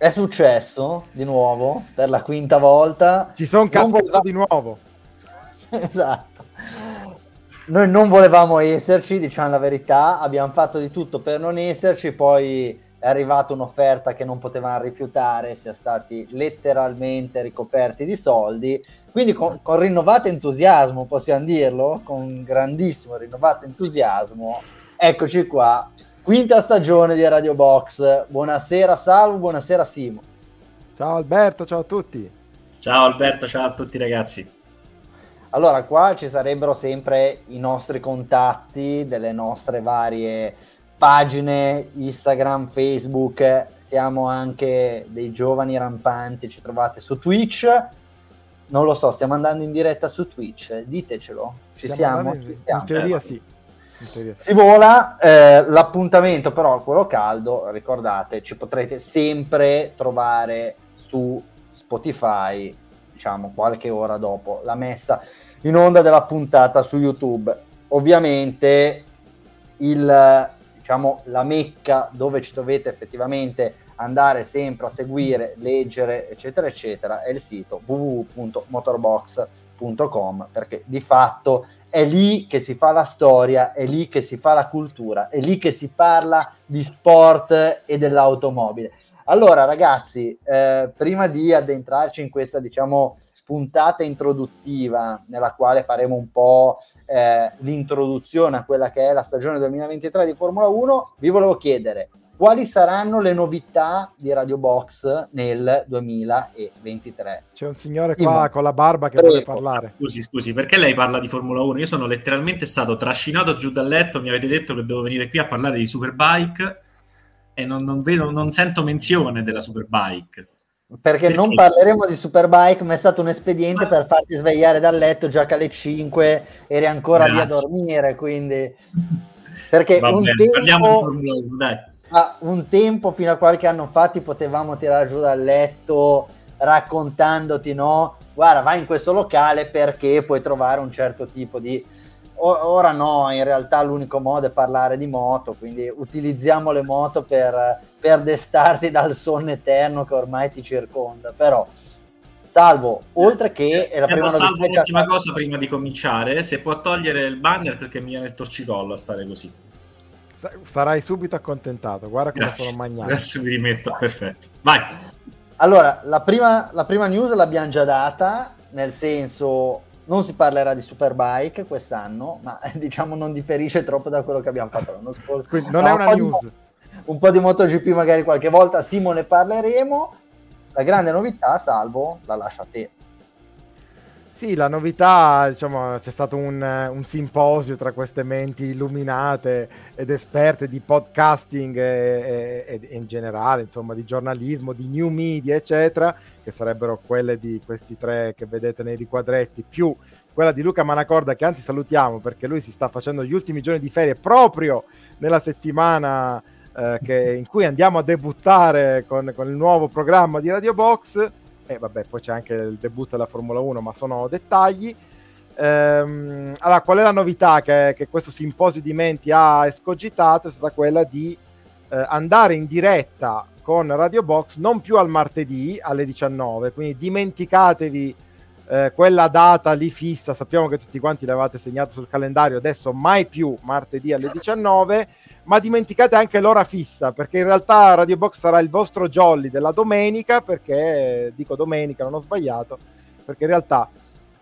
È successo di nuovo per la quinta volta. Ci sono cascato voleva... di nuovo. esatto. Noi non volevamo esserci, diciamo la verità, abbiamo fatto di tutto per non esserci, poi è arrivata un'offerta che non potevamo rifiutare, siamo stati letteralmente ricoperti di soldi, quindi con, con rinnovato entusiasmo, possiamo dirlo, con grandissimo rinnovato entusiasmo, eccoci qua Quinta stagione di Radio Box. Buonasera Salvo, buonasera Simo. Ciao Alberto, ciao a tutti. Ciao Alberto, ciao a tutti ragazzi. Allora, qua ci sarebbero sempre i nostri contatti delle nostre varie pagine Instagram, Facebook. Siamo anche dei giovani rampanti, ci trovate su Twitch. Non lo so, stiamo andando in diretta su Twitch, ditecelo. Ci siamo? In, ci stiamo. in teoria sì. Si vola, eh, l'appuntamento però quello caldo, ricordate, ci potrete sempre trovare su Spotify, diciamo qualche ora dopo la messa in onda della puntata su YouTube. Ovviamente il, diciamo, la mecca dove ci dovete effettivamente andare sempre a seguire, leggere, eccetera, eccetera, è il sito www.motorbox.com perché di fatto è lì che si fa la storia, è lì che si fa la cultura, è lì che si parla di sport e dell'automobile. Allora, ragazzi, eh, prima di addentrarci in questa, diciamo, puntata introduttiva nella quale faremo un po' eh, l'introduzione a quella che è la stagione 2023 di Formula 1, vi volevo chiedere quali saranno le novità di Radio Box nel 2023. C'è un signore qua con la barba che Prego. vuole parlare. Scusi, scusi, perché lei parla di Formula 1? Io sono letteralmente stato trascinato giù dal letto, mi avete detto che devo venire qui a parlare di Superbike e non, non, vedo, non sento menzione della Superbike. Perché, perché, non parleremo di Superbike, ma è stato un espediente per farti svegliare dal letto già che alle 5 eri ancora Grazie. lì a dormire, quindi... Perché Va un bene, tempo... parliamo di Formula 1, dai Ah, un tempo, fino a qualche anno fa, ti potevamo tirare giù dal letto raccontandoti, no? Guarda, vai in questo locale perché puoi trovare un certo tipo di... ora no, in realtà l'unico modo è parlare di moto, quindi utilizziamo le moto per, per destarti dal sonno eterno che ormai ti circonda. Però, Salvo, oltre che... È la prima salvo un'ultima cosa prima di cominciare, se può togliere il banner perché mi viene il torcicollo a stare così sarai subito accontentato. Guarda come Grazie. sono mangiato. Adesso mi rimetto, perfetto. Vai. Allora, la prima, la prima news l'abbiamo già data, nel senso non si parlerà di Superbike quest'anno, ma diciamo non differisce troppo da quello che abbiamo fatto l'anno scorso. Quindi non no, è una un news. Di, un po' di MotoGP magari qualche volta, Simo ne parleremo. La grande novità, Salvo, la lascia a te. Sì, la novità, diciamo, c'è stato un, un, simposio tra queste menti illuminate ed esperte di podcasting e, e, e, in generale, insomma, di giornalismo, di new media, eccetera, che sarebbero quelle di questi tre che vedete nei riquadretti, più quella di Luca Manacorda, che anzi salutiamo perché lui si sta facendo gli ultimi giorni di ferie proprio nella settimana eh, che, in cui andiamo a debuttare con, con il nuovo programma di Radio Box e vabbè, poi c'è anche il debutto della Formula 1, ma sono dettagli. Ehm, allora, qual è la novità che, che, questo simposio di menti ha escogitato? È stata quella di eh, andare in diretta con Radio Box non più al martedì alle 19, quindi dimenticatevi eh, quella data lì fissa, sappiamo che tutti quanti l'avevate segnato sul calendario, adesso mai più martedì alle 19 ma dimenticate anche l'ora fissa, perché in realtà Radio Box sarà il vostro jolly della domenica, perché dico domenica, non ho sbagliato, perché in realtà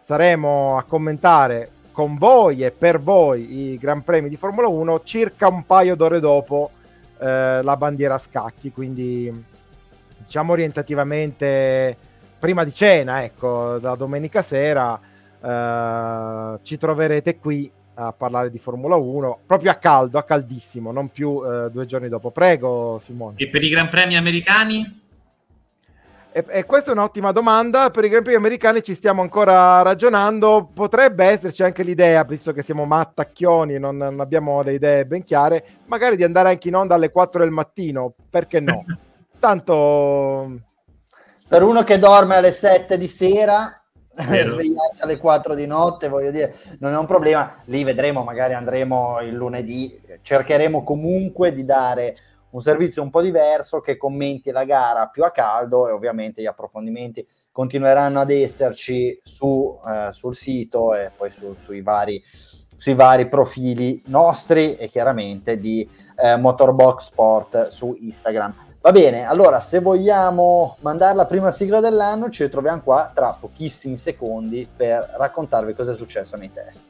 saremo a commentare con voi e per voi i Gran Premi di Formula 1 circa un paio d'ore dopo eh, la bandiera a scacchi, quindi diciamo orientativamente prima di cena, ecco, da domenica sera eh, ci troverete qui a parlare di Formula 1 proprio a caldo, a caldissimo, non più eh, due giorni dopo. Prego, Simone. E per i Gran Premi americani? E, e, questa è un'ottima domanda. Per i Gran Premi americani ci stiamo ancora ragionando. Potrebbe esserci anche l'idea, visto che siamo mattacchioni e non, non abbiamo le idee ben chiare, magari di andare anche in onda alle 4 del mattino. Perché no? Tanto. Per uno che dorme alle 7 di sera, svegliarsi alle 4 di notte, voglio dire, non è un problema. Lì vedremo, magari andremo il lunedì, cercheremo comunque di dare un servizio un po' diverso che commenti la gara più a caldo e ovviamente gli approfondimenti continueranno ad esserci su, eh, sul sito e poi su, sui, vari, sui, vari, profili nostri e chiaramente di eh, Motorbox Sport su Instagram. Va bene, allora se vogliamo mandare la prima sigla dell'anno ci ritroviamo qua tra pochissimi secondi per raccontarvi cosa è successo nei test.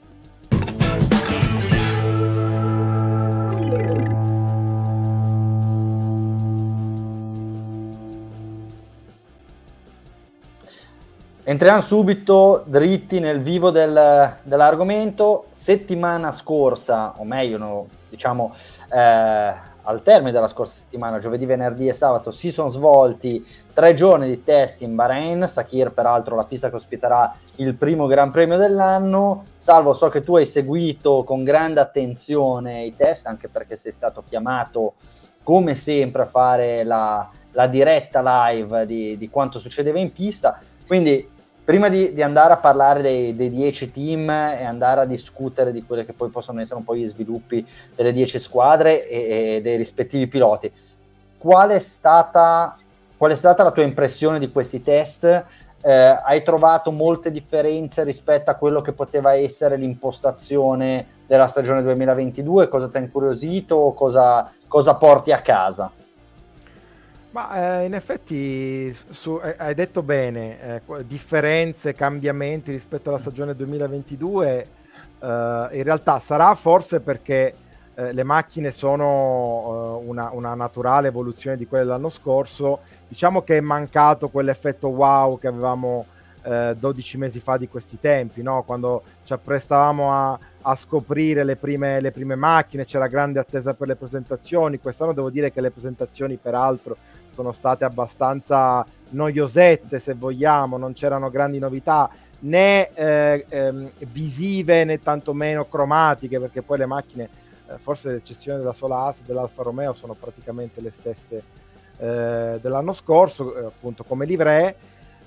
Entriamo subito dritti nel vivo del, dell'argomento. Settimana scorsa, o meglio, no, diciamo eh, al termine della scorsa settimana, giovedì, venerdì e sabato, si sono svolti tre giorni di test in Bahrain. Sakir, peraltro, la pista che ospiterà il primo Gran Premio dell'anno. Salvo, so che tu hai seguito con grande attenzione i test, anche perché sei stato chiamato, come sempre, a fare la, la diretta live di, di quanto succedeva in pista. Quindi prima di, di, andare a parlare dei, dei 10 team e andare a discutere di quelli che poi possono essere un po' gli sviluppi delle 10 squadre e, e dei rispettivi piloti, qual è, stata, qual è stata la tua impressione di questi test? Eh, hai trovato molte differenze rispetto a quello che poteva essere l'impostazione della stagione 2022? Cosa ti ha incuriosito? Cosa, cosa porti a casa? Ma eh, in effetti su, eh, hai detto bene, eh, differenze, cambiamenti rispetto alla stagione 2022, eh, in realtà sarà forse perché eh, le macchine sono eh, una, una, naturale evoluzione di quelle dell'anno scorso, diciamo che è mancato quell'effetto wow che avevamo 12 mesi fa di questi tempi, no? quando ci apprestavamo a, a scoprire le prime, le prime macchine, c'era grande attesa per le presentazioni, quest'anno devo dire che le presentazioni peraltro sono state abbastanza noiosette se vogliamo, non c'erano grandi novità né eh, ehm, visive né tantomeno cromatiche perché poi le macchine, eh, forse l'eccezione della sola As e dell'Alfa Romeo sono praticamente le stesse eh, dell'anno scorso, eh, appunto come livree.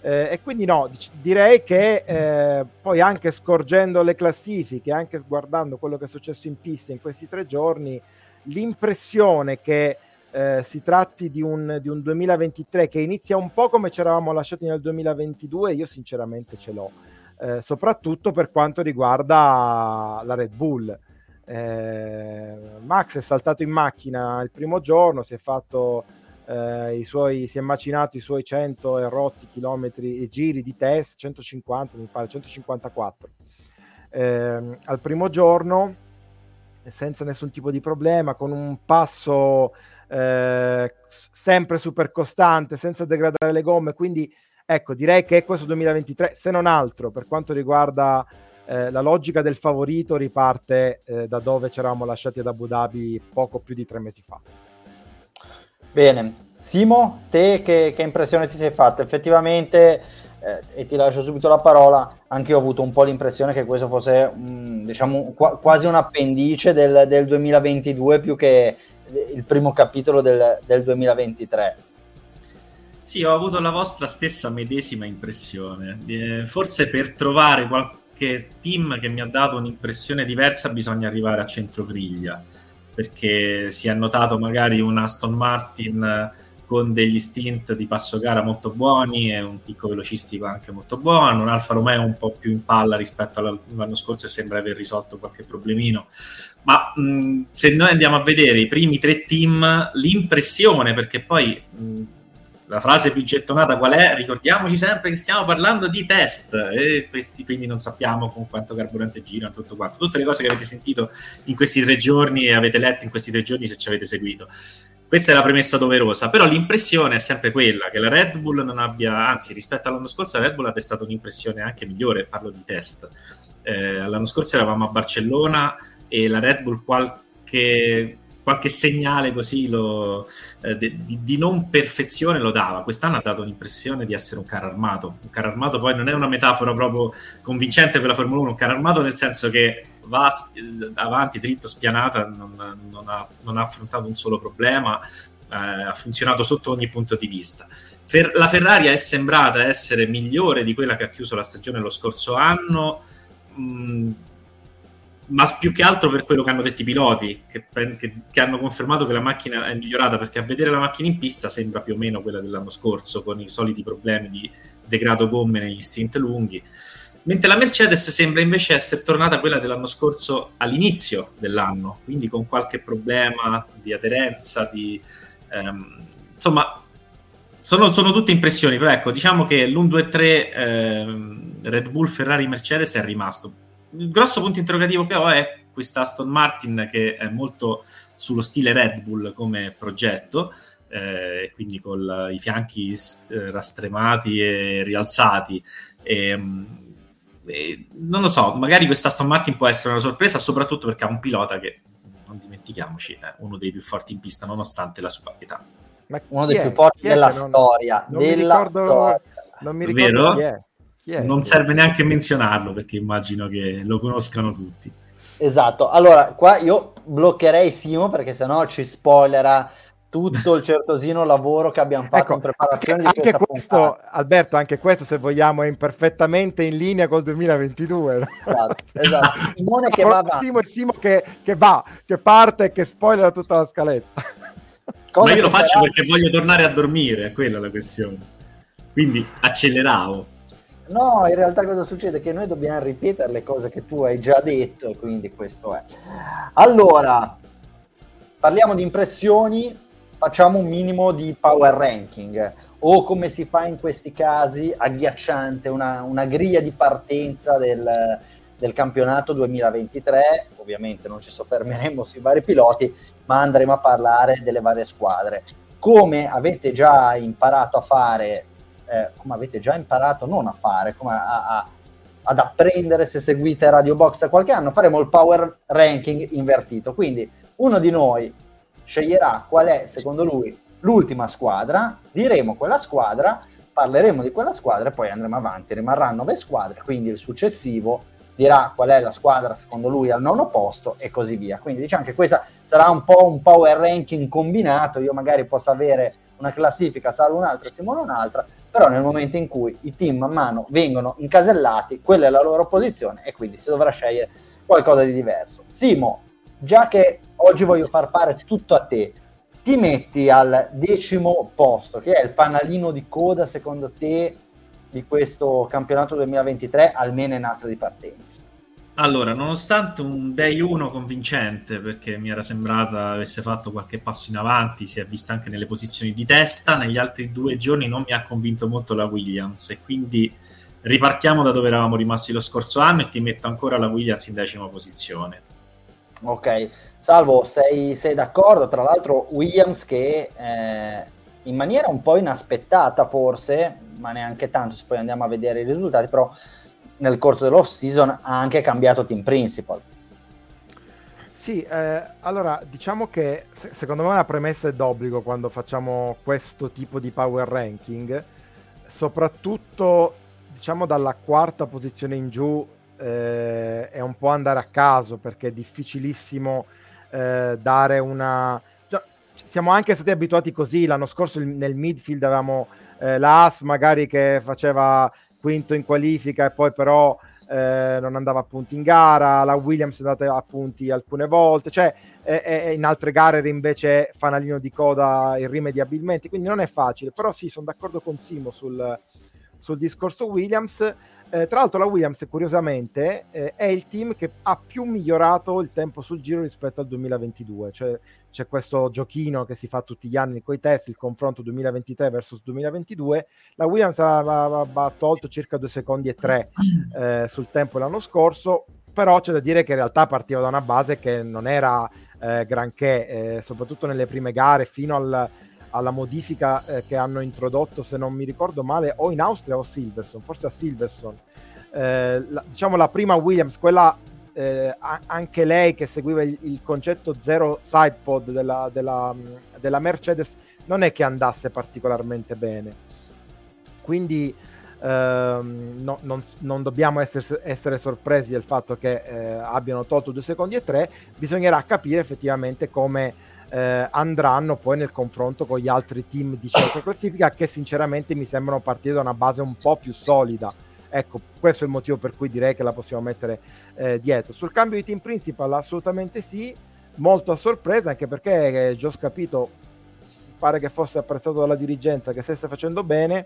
Eh, e quindi no, direi che eh, poi anche scorgendo le classifiche, anche guardando quello che è successo in pista in questi tre giorni, l'impressione che eh, si tratti di un, di un, 2023 che inizia un po' come ci eravamo lasciati nel 2022, io sinceramente ce l'ho, eh, soprattutto per quanto riguarda la Red Bull. Eh, Max è saltato in macchina il primo giorno, si è fatto eh, suoi, si è macinato i suoi 100 e rotti chilometri e giri di test, 150 mi pare, 154 ehm, al primo giorno senza nessun tipo di problema, con un passo eh, sempre super costante, senza degradare le gomme. Quindi ecco, direi che questo 2023, se non altro, per quanto riguarda eh, la logica del favorito, riparte eh, da dove ci eravamo lasciati ad Abu Dhabi poco più di tre mesi fa. Bene, Simo, te che, che impressione ti sei fatta? Effettivamente, eh, e ti lascio subito la parola, anche io ho avuto un po' l'impressione che questo fosse, mh, diciamo, qu- quasi un appendice del, del 2022 più che il primo capitolo del, del 2023. Sì, ho avuto la vostra stessa medesima impressione. Eh, forse per trovare qualche team che mi ha dato un'impressione diversa bisogna arrivare a centrogriglia, perché si è notato magari un Aston Martin con degli stint di passo gara molto buoni e un picco velocistico anche molto buono, un Alfa Romeo un po' più in palla rispetto all'anno scorso e sembra aver risolto qualche problemino. Ma mh, se noi andiamo a vedere i primi tre team, l'impressione, perché poi mh, la frase più gettonata qual è? Ricordiamoci sempre che stiamo parlando di test e questi quindi non sappiamo con quanto carburante girano, tutto quanto. Tutte le cose che avete sentito in questi tre giorni e avete letto in questi tre giorni se ci avete seguito. Questa è la premessa doverosa, però l'impressione è sempre quella che la Red Bull non abbia, anzi rispetto all'anno scorso la Red Bull ha testato un'impressione anche migliore, parlo di test. Eh, l'anno scorso eravamo a Barcellona e la Red Bull qualche, qualche segnale così lo, eh, di, di, non perfezione lo dava. Quest'anno ha dato l'impressione di essere un carro armato. Un carro armato poi non è una metafora proprio convincente per la Formula 1, un carro armato nel senso che va avanti dritto, spianata, non, non, ha, non ha, affrontato un solo problema, eh, ha funzionato sotto ogni punto di vista. Fer- la Ferrari è sembrata essere migliore di quella che ha chiuso la stagione lo scorso anno. Mh, ma più che altro per quello che hanno detto i piloti, che, che, che, hanno confermato che la macchina è migliorata, perché a vedere la macchina in pista sembra più o meno quella dell'anno scorso, con i soliti problemi di degrado gomme negli stint lunghi. Mentre la Mercedes sembra invece essere tornata quella dell'anno scorso all'inizio dell'anno, quindi con qualche problema di aderenza, di, ehm, insomma, sono, sono, tutte impressioni, però ecco, diciamo che l'1-2-3 ehm, Red Bull, Ferrari, Mercedes è rimasto. Il grosso punto interrogativo che ho è questa Aston Martin che è molto sullo stile Red Bull come progetto, eh, quindi con i fianchi eh, rastremati e rialzati. E, ehm, e, non lo so, magari questa Aston Martin può essere una sorpresa, soprattutto perché ha un pilota che, non dimentichiamoci, è uno dei più forti in pista nonostante la sua età. Ma uno dei è? più forti della non, storia. Non, della mi ricordo, storia. non mi ricordo. Chi è. Non serve neanche menzionarlo perché immagino che lo conoscano tutti. Esatto, allora qua io bloccherei Simo perché sennò ci spoilerà tutto il certosino lavoro che abbiamo fatto ecco, in preparazione anche, anche questo, puntata. Alberto, anche questo se vogliamo è imperfettamente in linea col 2022. Esatto, esatto. Simone che va Simo e Simo che, che va, che parte e che spoilera tutta la scaletta. Cosa Ma io lo faccio sarà... perché voglio tornare a dormire, è quella la questione. Quindi acceleravo. No, in realtà cosa succede? Che noi dobbiamo ripetere le cose che tu hai già detto e quindi questo è. Allora, parliamo di impressioni facciamo un minimo di power ranking o come si fa in questi casi agghiacciante, una, una griglia di partenza del, del, campionato 2023. Ovviamente non ci soffermeremo sui vari piloti, ma andremo a parlare delle varie squadre. Come avete già imparato a fare, eh, come avete già imparato non a fare, come a, a, ad apprendere se seguite Radio Box da qualche anno, faremo il power ranking invertito. Quindi uno di noi sceglierà qual è secondo lui l'ultima squadra, diremo quella squadra, parleremo di quella squadra e poi andremo avanti. Rimarranno nove squadre, quindi il successivo dirà qual è la squadra secondo lui al nono posto e così via. Quindi diciamo che questa sarà un po' un power ranking combinato, io magari posso avere una classifica, salvo un'altra Simone un'altra, però nel momento in cui i team man mano vengono incasellati, quella è la loro posizione e quindi si dovrà scegliere qualcosa di diverso. Simo, già che oggi voglio far fare tutto a te, ti metti al decimo posto, che è il fanalino di coda secondo te di questo campionato 2023, almeno in nastro di partenza? Allora, nonostante un day 1 convincente, perché mi era sembrata avesse fatto qualche passo in avanti, si è vista anche nelle posizioni di testa, negli altri due giorni non mi ha convinto molto la Williams e quindi ripartiamo da dove eravamo rimasti lo scorso anno e ti metto ancora la Williams in decima posizione. Ok, Salvo, sei, sei d'accordo? Tra l'altro Williams che eh, in maniera un po' inaspettata forse, ma neanche tanto se poi andiamo a vedere i risultati, però nel corso dell'off season ha anche cambiato team principal. Sì, eh, allora diciamo che se- secondo me una premessa è d'obbligo quando facciamo questo tipo di power ranking, soprattutto diciamo dalla quarta posizione in giù eh, è un po' andare a caso perché è difficilissimo eh, dare una... Siamo anche stati abituati così, l'anno scorso nel midfield avevamo eh, l'As magari che faceva quinto in qualifica e poi però eh, non andava a punti in gara, la Williams è andata a punti alcune volte, cioè in altre gare invece fanalino di coda irrimediabilmente, quindi non è facile, però sì, sono d'accordo con Simo sul, sul discorso Williams. Eh, tra l'altro la Williams, curiosamente, eh, è il team che ha più migliorato il tempo sul giro rispetto al 2022. Cioè, c'è questo giochino che si fa tutti gli anni con i test, il confronto 2023 versus 2022. La Williams aveva tolto circa 2 secondi e 3 eh, sul tempo l'anno scorso, però c'è da dire che in realtà partiva da una base che non era eh, granché, eh, soprattutto nelle prime gare, fino al alla modifica eh, che hanno introdotto, se non mi ricordo male, o in Austria o a Silverson, forse a Silverson. Eh, la, diciamo la prima Williams, quella eh, anche lei che seguiva il, il concetto zero sidepod della, della, della, Mercedes, non è che andasse particolarmente bene. Quindi ehm, no, non, non, dobbiamo essere, essere, sorpresi del fatto che eh, abbiano tolto due secondi e tre, bisognerà capire effettivamente come eh, andranno poi nel confronto con gli altri team di certa classifica che sinceramente mi sembrano partire da una base un po' più solida. Ecco, questo è il motivo per cui direi che la possiamo mettere eh, dietro. Sul cambio di team principal assolutamente sì, molto a sorpresa anche perché eh, Gios Capito pare che fosse apprezzato dalla dirigenza, che stesse facendo bene,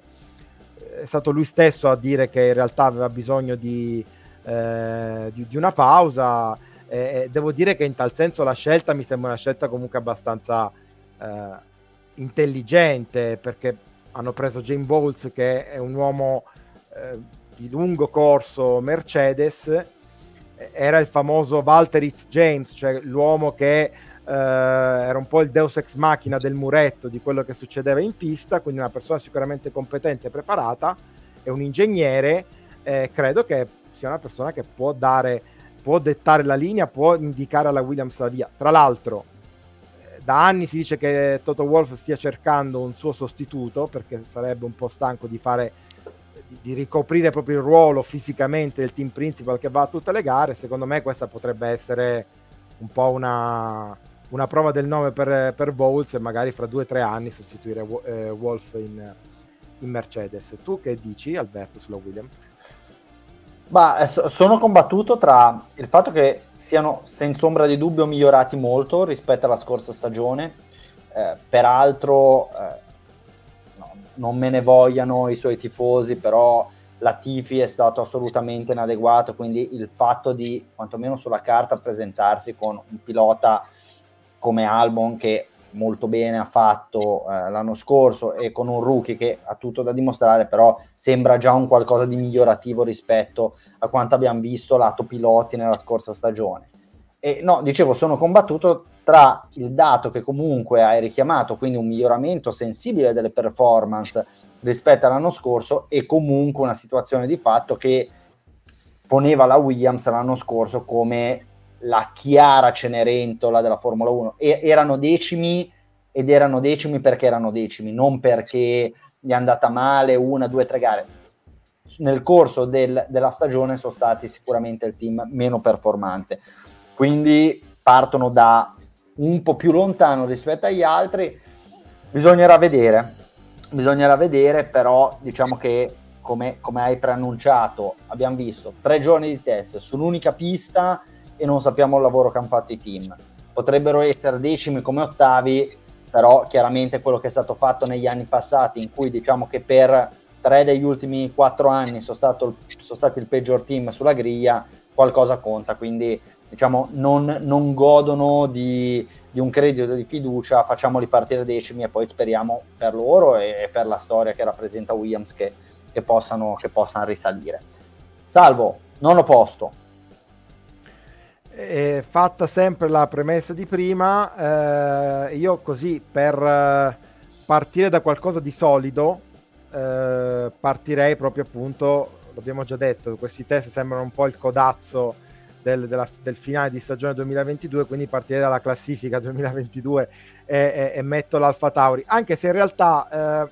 è stato lui stesso a dire che in realtà aveva bisogno di, eh, di, di una pausa. E devo dire che in tal senso la scelta mi sembra una scelta comunque abbastanza eh, intelligente perché hanno preso Jane Bowles che è un uomo eh, di lungo corso Mercedes era il famoso Walter Itz James cioè l'uomo che eh, era un po' il deus ex machina del muretto di quello che succedeva in pista quindi una persona sicuramente competente e preparata e un ingegnere eh, credo che sia una persona che può dare può dettare la linea può indicare alla Williams la via tra l'altro da anni si dice che Toto Wolf stia cercando un suo sostituto perché sarebbe un po' stanco di fare di, di, ricoprire proprio il ruolo fisicamente del team principal che va a tutte le gare. Secondo me questa potrebbe essere un po' una, una prova del nome per, per Bowles e magari fra due o tre anni sostituire eh, Wolf in, in Mercedes. Tu che dici Alberto sulla Williams? Ma sono combattuto tra il fatto che siano senza ombra di dubbio migliorati molto rispetto alla scorsa stagione, eh, peraltro eh, no, non me ne vogliano i suoi tifosi, però la Tifi è stato assolutamente inadeguato, quindi il fatto di quantomeno sulla carta presentarsi con un pilota come Albon che molto bene ha fatto eh, l'anno scorso e con un rookie che ha tutto da dimostrare, però sembra già un qualcosa di migliorativo rispetto a quanto abbiamo visto lato piloti nella scorsa stagione. E no, dicevo, sono combattuto tra il dato che comunque hai richiamato, quindi un miglioramento sensibile delle performance rispetto all'anno scorso e comunque una situazione di fatto che poneva la Williams l'anno scorso come la chiara Cenerentola della Formula 1. E, erano decimi ed erano decimi perché erano decimi, non perché gli è andata male una, due, tre gare. Nel corso del, della stagione sono stati sicuramente il team meno performante. Quindi partono da un po' più lontano rispetto agli altri. Bisognerà vedere, bisognerà vedere, però diciamo che come, come hai preannunciato, abbiamo visto tre giorni di test sull'unica pista e non sappiamo il lavoro che hanno fatto i team. Potrebbero essere decimi come ottavi, però chiaramente quello che è stato fatto negli anni passati, in cui diciamo che per tre degli ultimi quattro anni sono, stato, sono stati il peggior team sulla griglia, qualcosa conta, quindi diciamo non, non godono di, di, un credito di fiducia, facciamoli partire decimi e poi speriamo per loro e, e per la storia che rappresenta Williams che, che, possano, che possano risalire. Salvo, nono posto, eh, fatta sempre la premessa di prima, eh, io così per eh, partire da qualcosa di solido, eh, partirei proprio appunto, l'abbiamo già detto, questi test sembrano un po' il codazzo del, della, del finale di stagione 2022, quindi partirei dalla classifica 2022 e, e, e metto l'Alfa Tauri, anche se in realtà eh,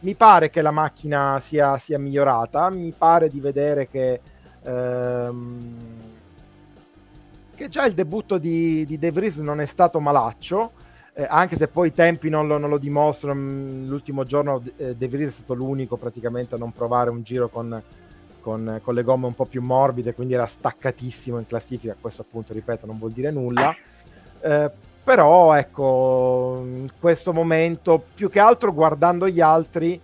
mi pare che la macchina sia, sia migliorata, mi pare di vedere che... Ehm, che già il debutto di, di De Vries non è stato malaccio, eh, anche se poi i tempi non lo, non lo dimostrano. Mm, l'ultimo giorno eh, De Vries è stato l'unico praticamente a non provare un giro con, con, con, le gomme un po' più morbide, quindi era staccatissimo in classifica. Questo appunto, ripeto, non vuol dire nulla. Eh, però ecco, in questo momento, più che altro guardando gli altri,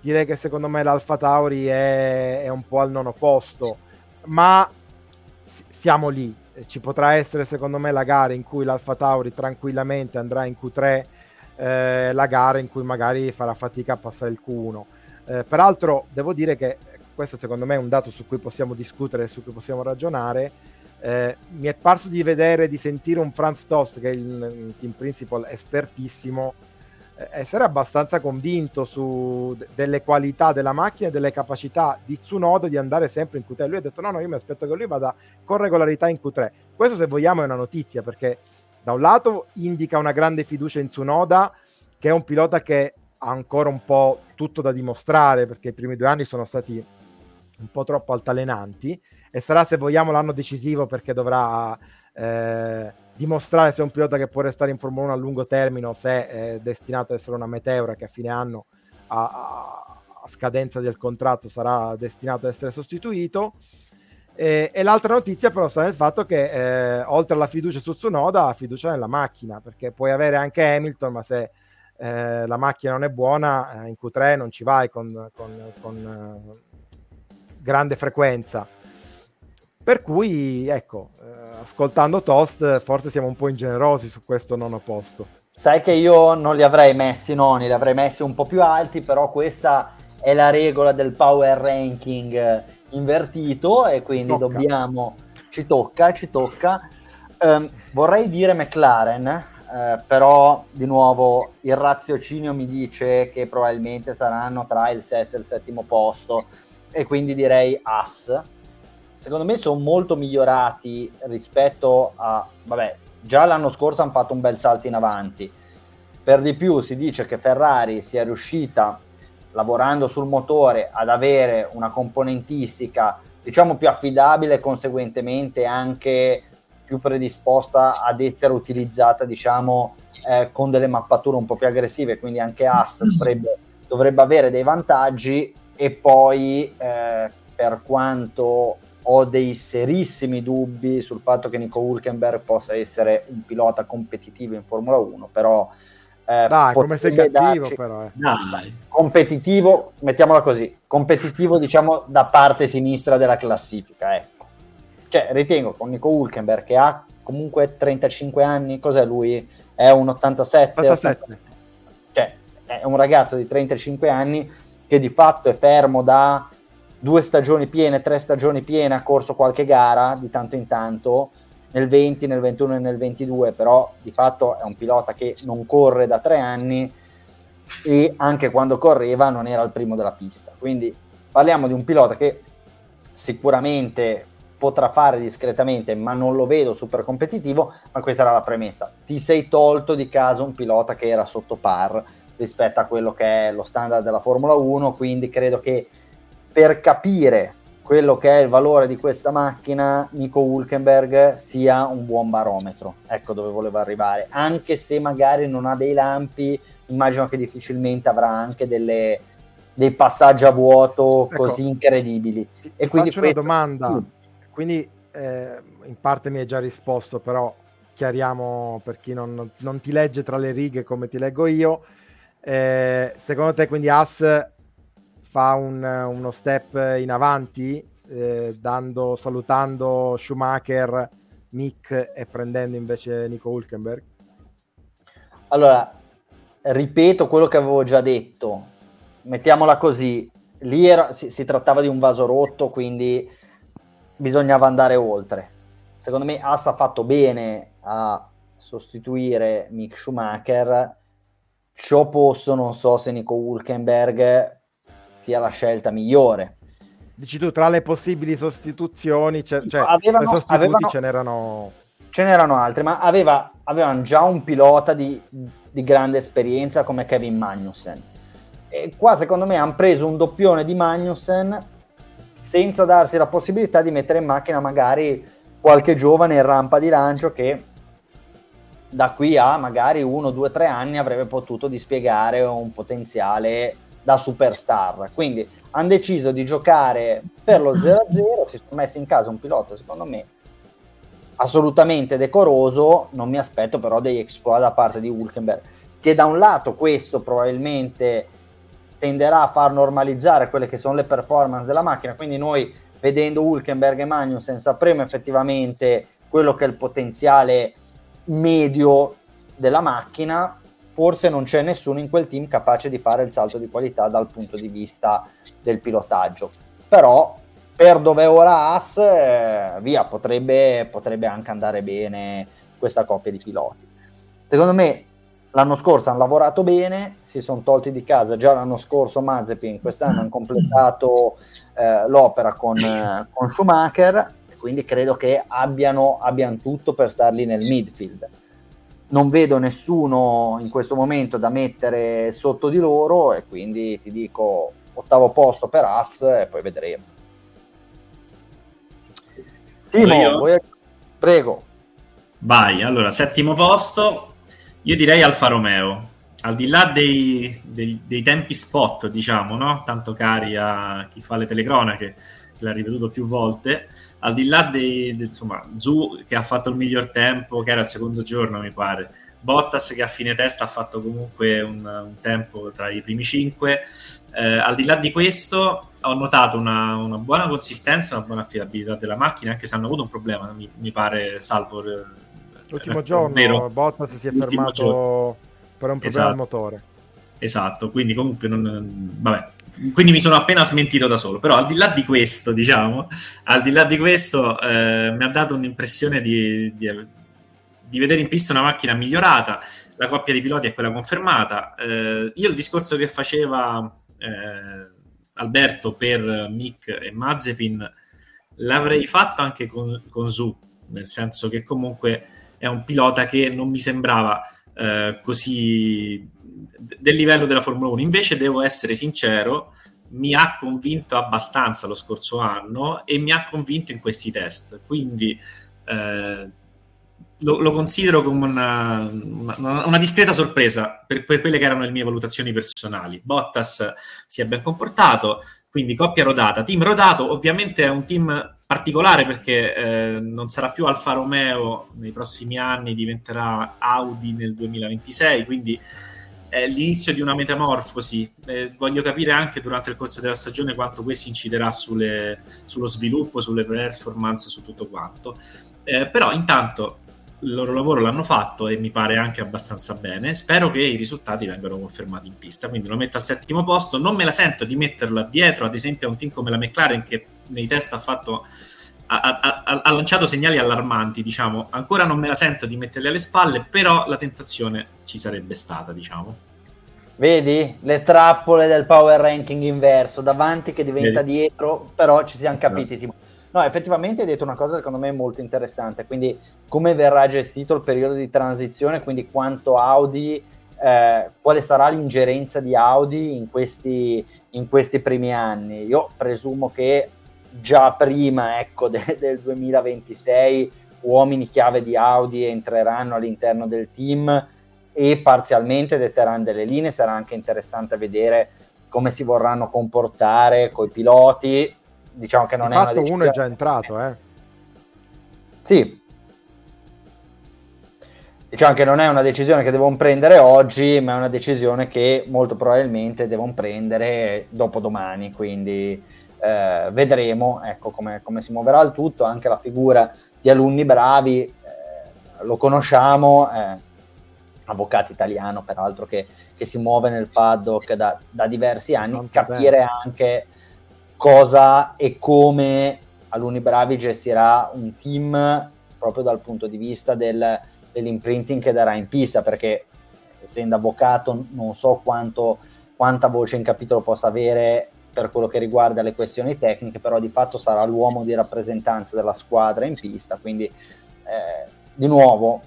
direi che secondo me l'Alfa Tauri è, è un po' al nono posto, ma siamo lì, ci potrà essere secondo me la gara in cui l'Alfa Tauri tranquillamente andrà in Q3, eh, la gara in cui magari farà fatica a passare il Q1. Eh, peraltro devo dire che questo secondo me è un dato su cui possiamo discutere, su cui possiamo ragionare. Eh, mi è parso di vedere, di sentire un Franz Tost, che è il, team principal espertissimo, eh, essere abbastanza convinto su d- delle qualità della macchina e delle capacità di Tsunoda di andare sempre in Q3. Lui ha detto: No, no, io mi aspetto che lui vada con regolarità in Q3. Questo, se vogliamo, è una notizia perché da un lato indica una grande fiducia in Tsunoda, che è un pilota che ha ancora un po' tutto da dimostrare perché i primi due anni sono stati un po' troppo altalenanti e sarà, se vogliamo, l'anno decisivo perché dovrà. Eh, dimostrare se è un pilota che può restare in Formula 1 a lungo termine o se è destinato ad essere una meteora che a fine anno ha, a scadenza del contratto sarà destinato ad essere sostituito. E, e, l'altra notizia però sta nel fatto che eh, oltre alla fiducia su Tsunoda, fiducia nella macchina, perché puoi avere anche Hamilton, ma se eh, la macchina non è buona, eh, in Q3 non ci vai con, con, con eh, grande frequenza. Per cui, ecco, eh, ascoltando Toast, forse siamo un po' ingenerosi su questo nono posto. Sai che io non li avrei messi noni, li avrei messi un po' più alti, però questa è la regola del power ranking invertito e quindi tocca. dobbiamo, ci tocca, ci tocca. Um, vorrei dire McLaren, eh, però di nuovo il raziocinio mi dice che probabilmente saranno tra il sesto e il settimo posto e quindi direi As. Secondo me sono molto migliorati rispetto a, vabbè, già l'anno scorso hanno fatto un bel salto in avanti. Per di più si dice che Ferrari sia riuscita lavorando sul motore ad avere una componentistica diciamo più affidabile e conseguentemente anche più predisposta ad essere utilizzata diciamo eh, con delle mappature un po' più aggressive quindi anche AS dovrebbe, dovrebbe avere dei vantaggi e poi eh, per quanto ho dei serissimi dubbi sul fatto che Nico Hulkenberg possa essere un pilota competitivo in Formula 1 però eh, Dai, come sei cattivo darci... però. Eh. Dai. Competitivo, mettiamola così, competitivo diciamo da parte sinistra della classifica, ecco. Cioè, ritengo con Nico Hulkenberg che ha comunque 35 anni, cos'è lui? È un 87? 87. Cioè, è un ragazzo di 35 anni che di fatto è fermo da due stagioni piene, tre stagioni piene, ha corso qualche gara di tanto in tanto, nel 20, nel 21 e nel 22, però di fatto è un pilota che non corre da tre anni e anche quando correva non era il primo della pista. Quindi parliamo di un pilota che sicuramente potrà fare discretamente, ma non lo vedo super competitivo, ma questa era la premessa. Ti sei tolto di casa un pilota che era sotto par rispetto a quello che è lo standard della Formula 1, quindi credo che per capire quello che è il valore di questa macchina, Nico Hulkenberg sia un buon barometro. Ecco dove volevo arrivare. Anche se magari non ha dei lampi, immagino che difficilmente avrà anche delle, dei passaggi a vuoto ecco, così incredibili. E quindi faccio questo... una domanda. Mm. Quindi eh, in parte mi hai già risposto, però chiariamo per chi non, non ti legge tra le righe come ti leggo io. Eh, secondo te quindi As fa un, uno step in avanti, eh, dando, salutando Schumacher, Mick e prendendo invece Nico Hulkenberg? Allora, ripeto quello che avevo già detto, mettiamola così, lì era, si, si trattava di un vaso rotto, quindi bisognava andare oltre. Secondo me Assa ha fatto bene a sostituire Mick Schumacher. Ciò posto non so se Nico Hulkenberg sia la scelta migliore. Dici tu, tra le possibili sostituzioni, cioè, cioè avevano, avevano, ce n'erano... Ce n'erano altre, ma aveva, avevano già un pilota di, di grande esperienza come Kevin Magnussen. E qua secondo me hanno preso un doppione di Magnussen senza darsi la possibilità di mettere in macchina magari qualche giovane in rampa di lancio che da qui a magari uno, due, tre anni avrebbe potuto dispiegare un potenziale da superstar. Quindi hanno deciso di giocare per lo 0-0, si sono messi in casa un pilota, secondo me, assolutamente decoroso, non mi aspetto però degli exploit da parte di Hulkenberg, che da un lato questo probabilmente tenderà a far normalizzare quelle che sono le performance della macchina, quindi noi vedendo Hulkenberg e Magnussen sapremo effettivamente quello che è il potenziale medio della macchina, forse non c'è nessuno in quel team capace di fare il salto di qualità dal punto di vista del pilotaggio. Però per dove ora As, eh, via, potrebbe, potrebbe anche andare bene questa coppia di piloti. Secondo me l'anno scorso hanno lavorato bene, si sono tolti di casa già l'anno scorso Mazepin, quest'anno hanno completato eh, l'opera con, eh, con, Schumacher, quindi credo che abbiano, abbiano tutto per starli nel midfield non vedo nessuno in questo momento da mettere sotto di loro e quindi ti dico ottavo posto per As e poi vedremo. Simo, vuoi... prego. Vai, allora, settimo posto, io direi Alfa Romeo. al di là dei, dei, dei, tempi spot, diciamo, no? tanto cari a chi fa le telecronache, che l'ha ripetuto più volte, al di là dei, de, insomma, Zu che ha fatto il miglior tempo, che era il secondo giorno, mi pare, Bottas che a fine testa ha fatto comunque un, un tempo tra i primi cinque, eh, al di là di questo ho notato una, una, buona consistenza, una buona affidabilità della macchina, anche se hanno avuto un problema, mi, mi pare, salvo... Eh, L'ultimo giorno vero. Bottas si è fermato... Giorno per un problema esatto. al motore. Esatto, quindi comunque non... Vabbè, quindi mi sono appena smentito da solo, però al di là di questo, diciamo, al di là di questo eh, mi ha dato un'impressione di, di, di, vedere in pista una macchina migliorata, la coppia di piloti è quella confermata. Eh, io il discorso che faceva eh, Alberto per Mick e Mazepin l'avrei fatto anche con, con Zu, nel senso che comunque è un pilota che non mi sembrava eh, così del livello della Formula 1. Invece devo essere sincero, mi ha convinto abbastanza lo scorso anno e mi ha convinto in questi test. Quindi eh, lo, lo, considero come una, una, una, discreta sorpresa per, per, quelle che erano le mie valutazioni personali. Bottas si è ben comportato, quindi coppia rodata, team rodato. Ovviamente è un team particolare perché eh, non sarà più Alfa Romeo nei prossimi anni, diventerà Audi nel 2026, quindi è l'inizio di una metamorfosi. Eh, voglio capire anche durante il corso della stagione quanto questo inciderà sulle, sullo sviluppo, sulle performance, su tutto quanto. Eh, però intanto il loro lavoro l'hanno fatto e mi pare anche abbastanza bene. Spero che i risultati vengano confermati in pista, quindi lo metto al settimo posto. Non me la sento di metterla dietro, ad esempio, a un team come la McLaren che nei test ha fatto ha, ha, ha, lanciato segnali allarmanti, diciamo. Ancora non me la sento di metterli alle spalle, però la tentazione ci sarebbe stata, diciamo. Vedi le trappole del power ranking inverso, davanti che diventa Vedi. dietro, però ci siamo esatto. capiti. Sì. No, effettivamente hai detto una cosa secondo me molto interessante, quindi come verrà gestito il periodo di transizione, quindi quanto Audi, eh, quale sarà l'ingerenza di Audi in questi, in questi primi anni. Io presumo che già prima ecco, de- del 2026 uomini chiave di Audi entreranno all'interno del team e parzialmente detteranno delle linee, sarà anche interessante vedere come si vorranno comportare con i piloti. Diciamo che non Di è fatto uno è già entrato, eh. Sì. Diciamo che non è una decisione che devono prendere oggi, ma è una decisione che molto probabilmente devono prendere dopo domani, quindi eh, vedremo ecco, come, come, si muoverà il tutto, anche la figura di alunni bravi, eh, lo conosciamo, eh, avvocato italiano peraltro che, che, si muove nel paddock da, da diversi anni, Tanto capire bene. anche cosa e come alunni bravi gestirà un team proprio dal punto di vista del, dell'imprinting che darà in pista, perché essendo avvocato non so quanto, quanta voce in capitolo possa avere per quello che riguarda le questioni tecniche, però di fatto sarà l'uomo di rappresentanza della squadra in pista, quindi eh, di nuovo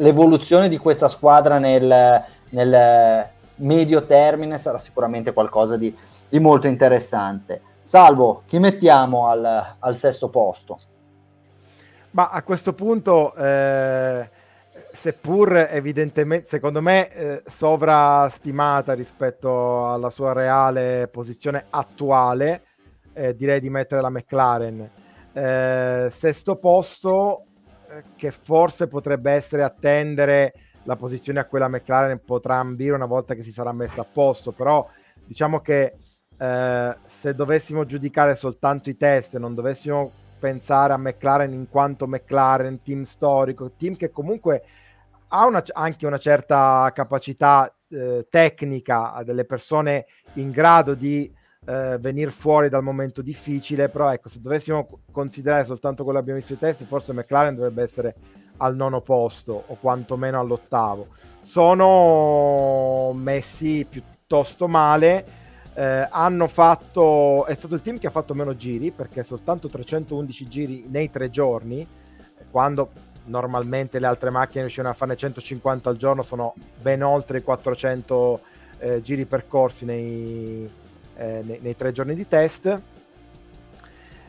l'evoluzione di questa squadra nel, nel, medio termine sarà sicuramente qualcosa di, di molto interessante. Salvo, chi mettiamo al, al, sesto posto? Ma a questo punto... Eh seppur evidentemente, secondo me, eh, sovrastimata rispetto alla sua reale posizione attuale, eh, direi di mettere la McLaren. Eh, sesto posto, che forse potrebbe essere attendere la posizione a quella McLaren potrà ambire una volta che si sarà messa a posto, però diciamo che eh, se dovessimo giudicare soltanto i test, non dovessimo pensare a McLaren in quanto McLaren, team storico, team che comunque ha una, anche una certa capacità eh, tecnica, delle persone in grado di eh, venire fuori dal momento difficile, però ecco, se dovessimo considerare soltanto quello che abbiamo visto i test, forse McLaren dovrebbe essere al nono posto o quantomeno all'ottavo. Sono messi piuttosto male. Eh, hanno fatto è stato il team che ha fatto meno giri perché soltanto 311 giri nei tre giorni quando normalmente le altre macchine riuscivano a farne 150 al giorno, sono ben oltre i 400 eh, giri percorsi nei, eh, nei, nei, tre giorni di test.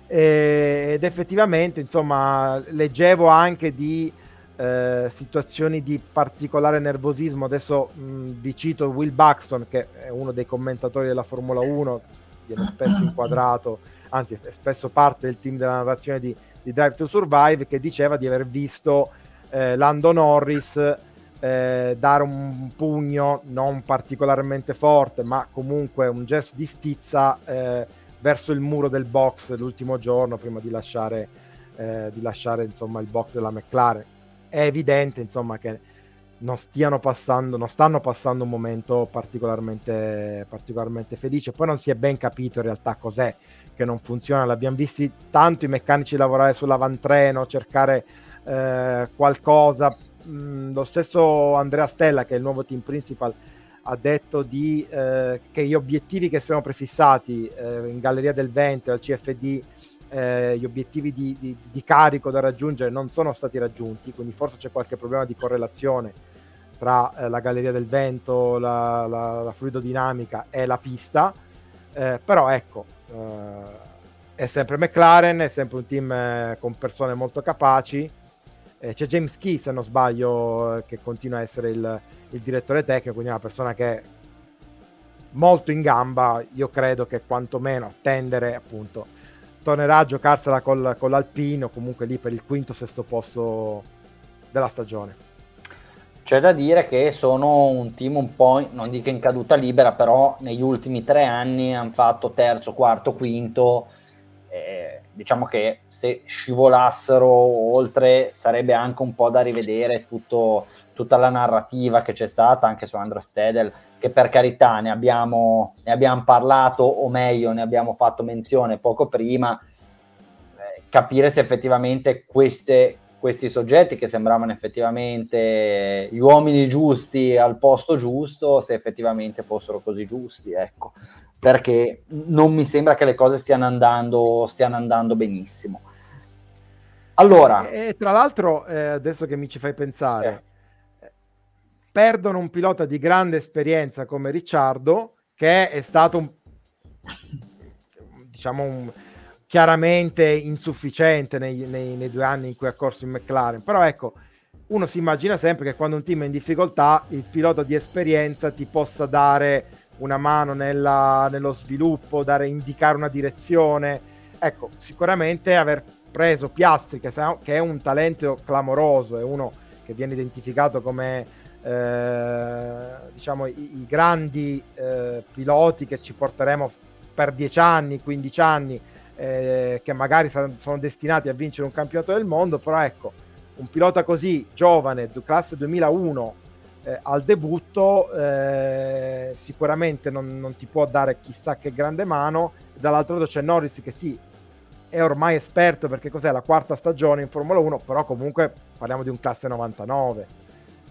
ed effettivamente, insomma, leggevo anche di, eh, situazioni di particolare nervosismo. Adesso mh, vi cito Will Buxton, che è uno dei commentatori della Formula 1, viene spesso inquadrato, anzi è spesso parte del team della narrazione di, di Drive to Survive, che diceva di aver visto eh, Lando Norris eh, dare un pugno non particolarmente forte, ma comunque un gesto di stizza eh, verso il muro del box l'ultimo giorno prima di lasciare, eh, di lasciare insomma, il box della McLaren. È evidente insomma, che non stiano passando, non stanno passando un momento particolarmente, particolarmente felice. Poi non si è ben capito in realtà cos'è che non funziona. L'abbiamo visti tanto i meccanici lavorare sull'avantreno, cercare eh, qualcosa. Mm, lo stesso Andrea Stella, che è il nuovo team principal, ha detto di, eh, che gli obiettivi che sono prefissati eh, in Galleria del Vento al CFD, eh, gli obiettivi di, di, di, carico da raggiungere non sono stati raggiunti, quindi forse c'è qualche problema di correlazione tra eh, la Galleria del Vento, la, la, la fluidodinamica e la pista, eh, però ecco, è sempre McLaren, è sempre un team con persone molto capaci, eh, c'è James Key, se non sbaglio, eh, che continua a essere il, il, direttore tecnico, quindi è una persona che è molto in gamba. Io credo che quantomeno attendere, appunto, tornerà a giocarsela col, con l'Alpino, comunque lì per il quinto sesto posto della stagione. C'è da dire che sono un team un po', non dico in caduta libera, però negli ultimi tre anni hanno fatto terzo, quarto, quinto. Eh, diciamo che se scivolassero oltre sarebbe anche un po' da rivedere tutto, tutta la narrativa che c'è stata anche su Andrew Stedel, che per carità ne abbiamo, ne abbiamo parlato, o meglio, ne abbiamo fatto menzione poco prima, eh, capire se effettivamente queste, questi soggetti che sembravano effettivamente gli uomini giusti al posto giusto, se effettivamente fossero così giusti, ecco perché non mi sembra che le cose stiano andando, stiano andando benissimo. Allora, e, tra l'altro, eh, adesso che mi ci fai pensare, sì. perdono un pilota di grande esperienza come Ricciardo, che è stato un, diciamo un, chiaramente insufficiente nei, nei, nei due anni in cui ha corso in McLaren. Però ecco, uno si immagina sempre che quando un team è in difficoltà, il pilota di esperienza ti possa dare una mano nella, nello sviluppo, dare, indicare una direzione. Ecco, sicuramente aver preso Piastri, che, che è un talento clamoroso, è uno che viene identificato come eh, diciamo i, i grandi eh, piloti che ci porteremo per 10 anni, 15 anni, eh, che magari sono destinati a vincere un campionato del mondo, però ecco, un pilota così giovane, classe 2001, eh, al debutto eh, sicuramente non, non, ti può dare chissà che grande mano. Dall'altro lato c'è Norris che sì, è ormai esperto perché cos'è la quarta stagione in Formula 1, però comunque parliamo di un classe 99.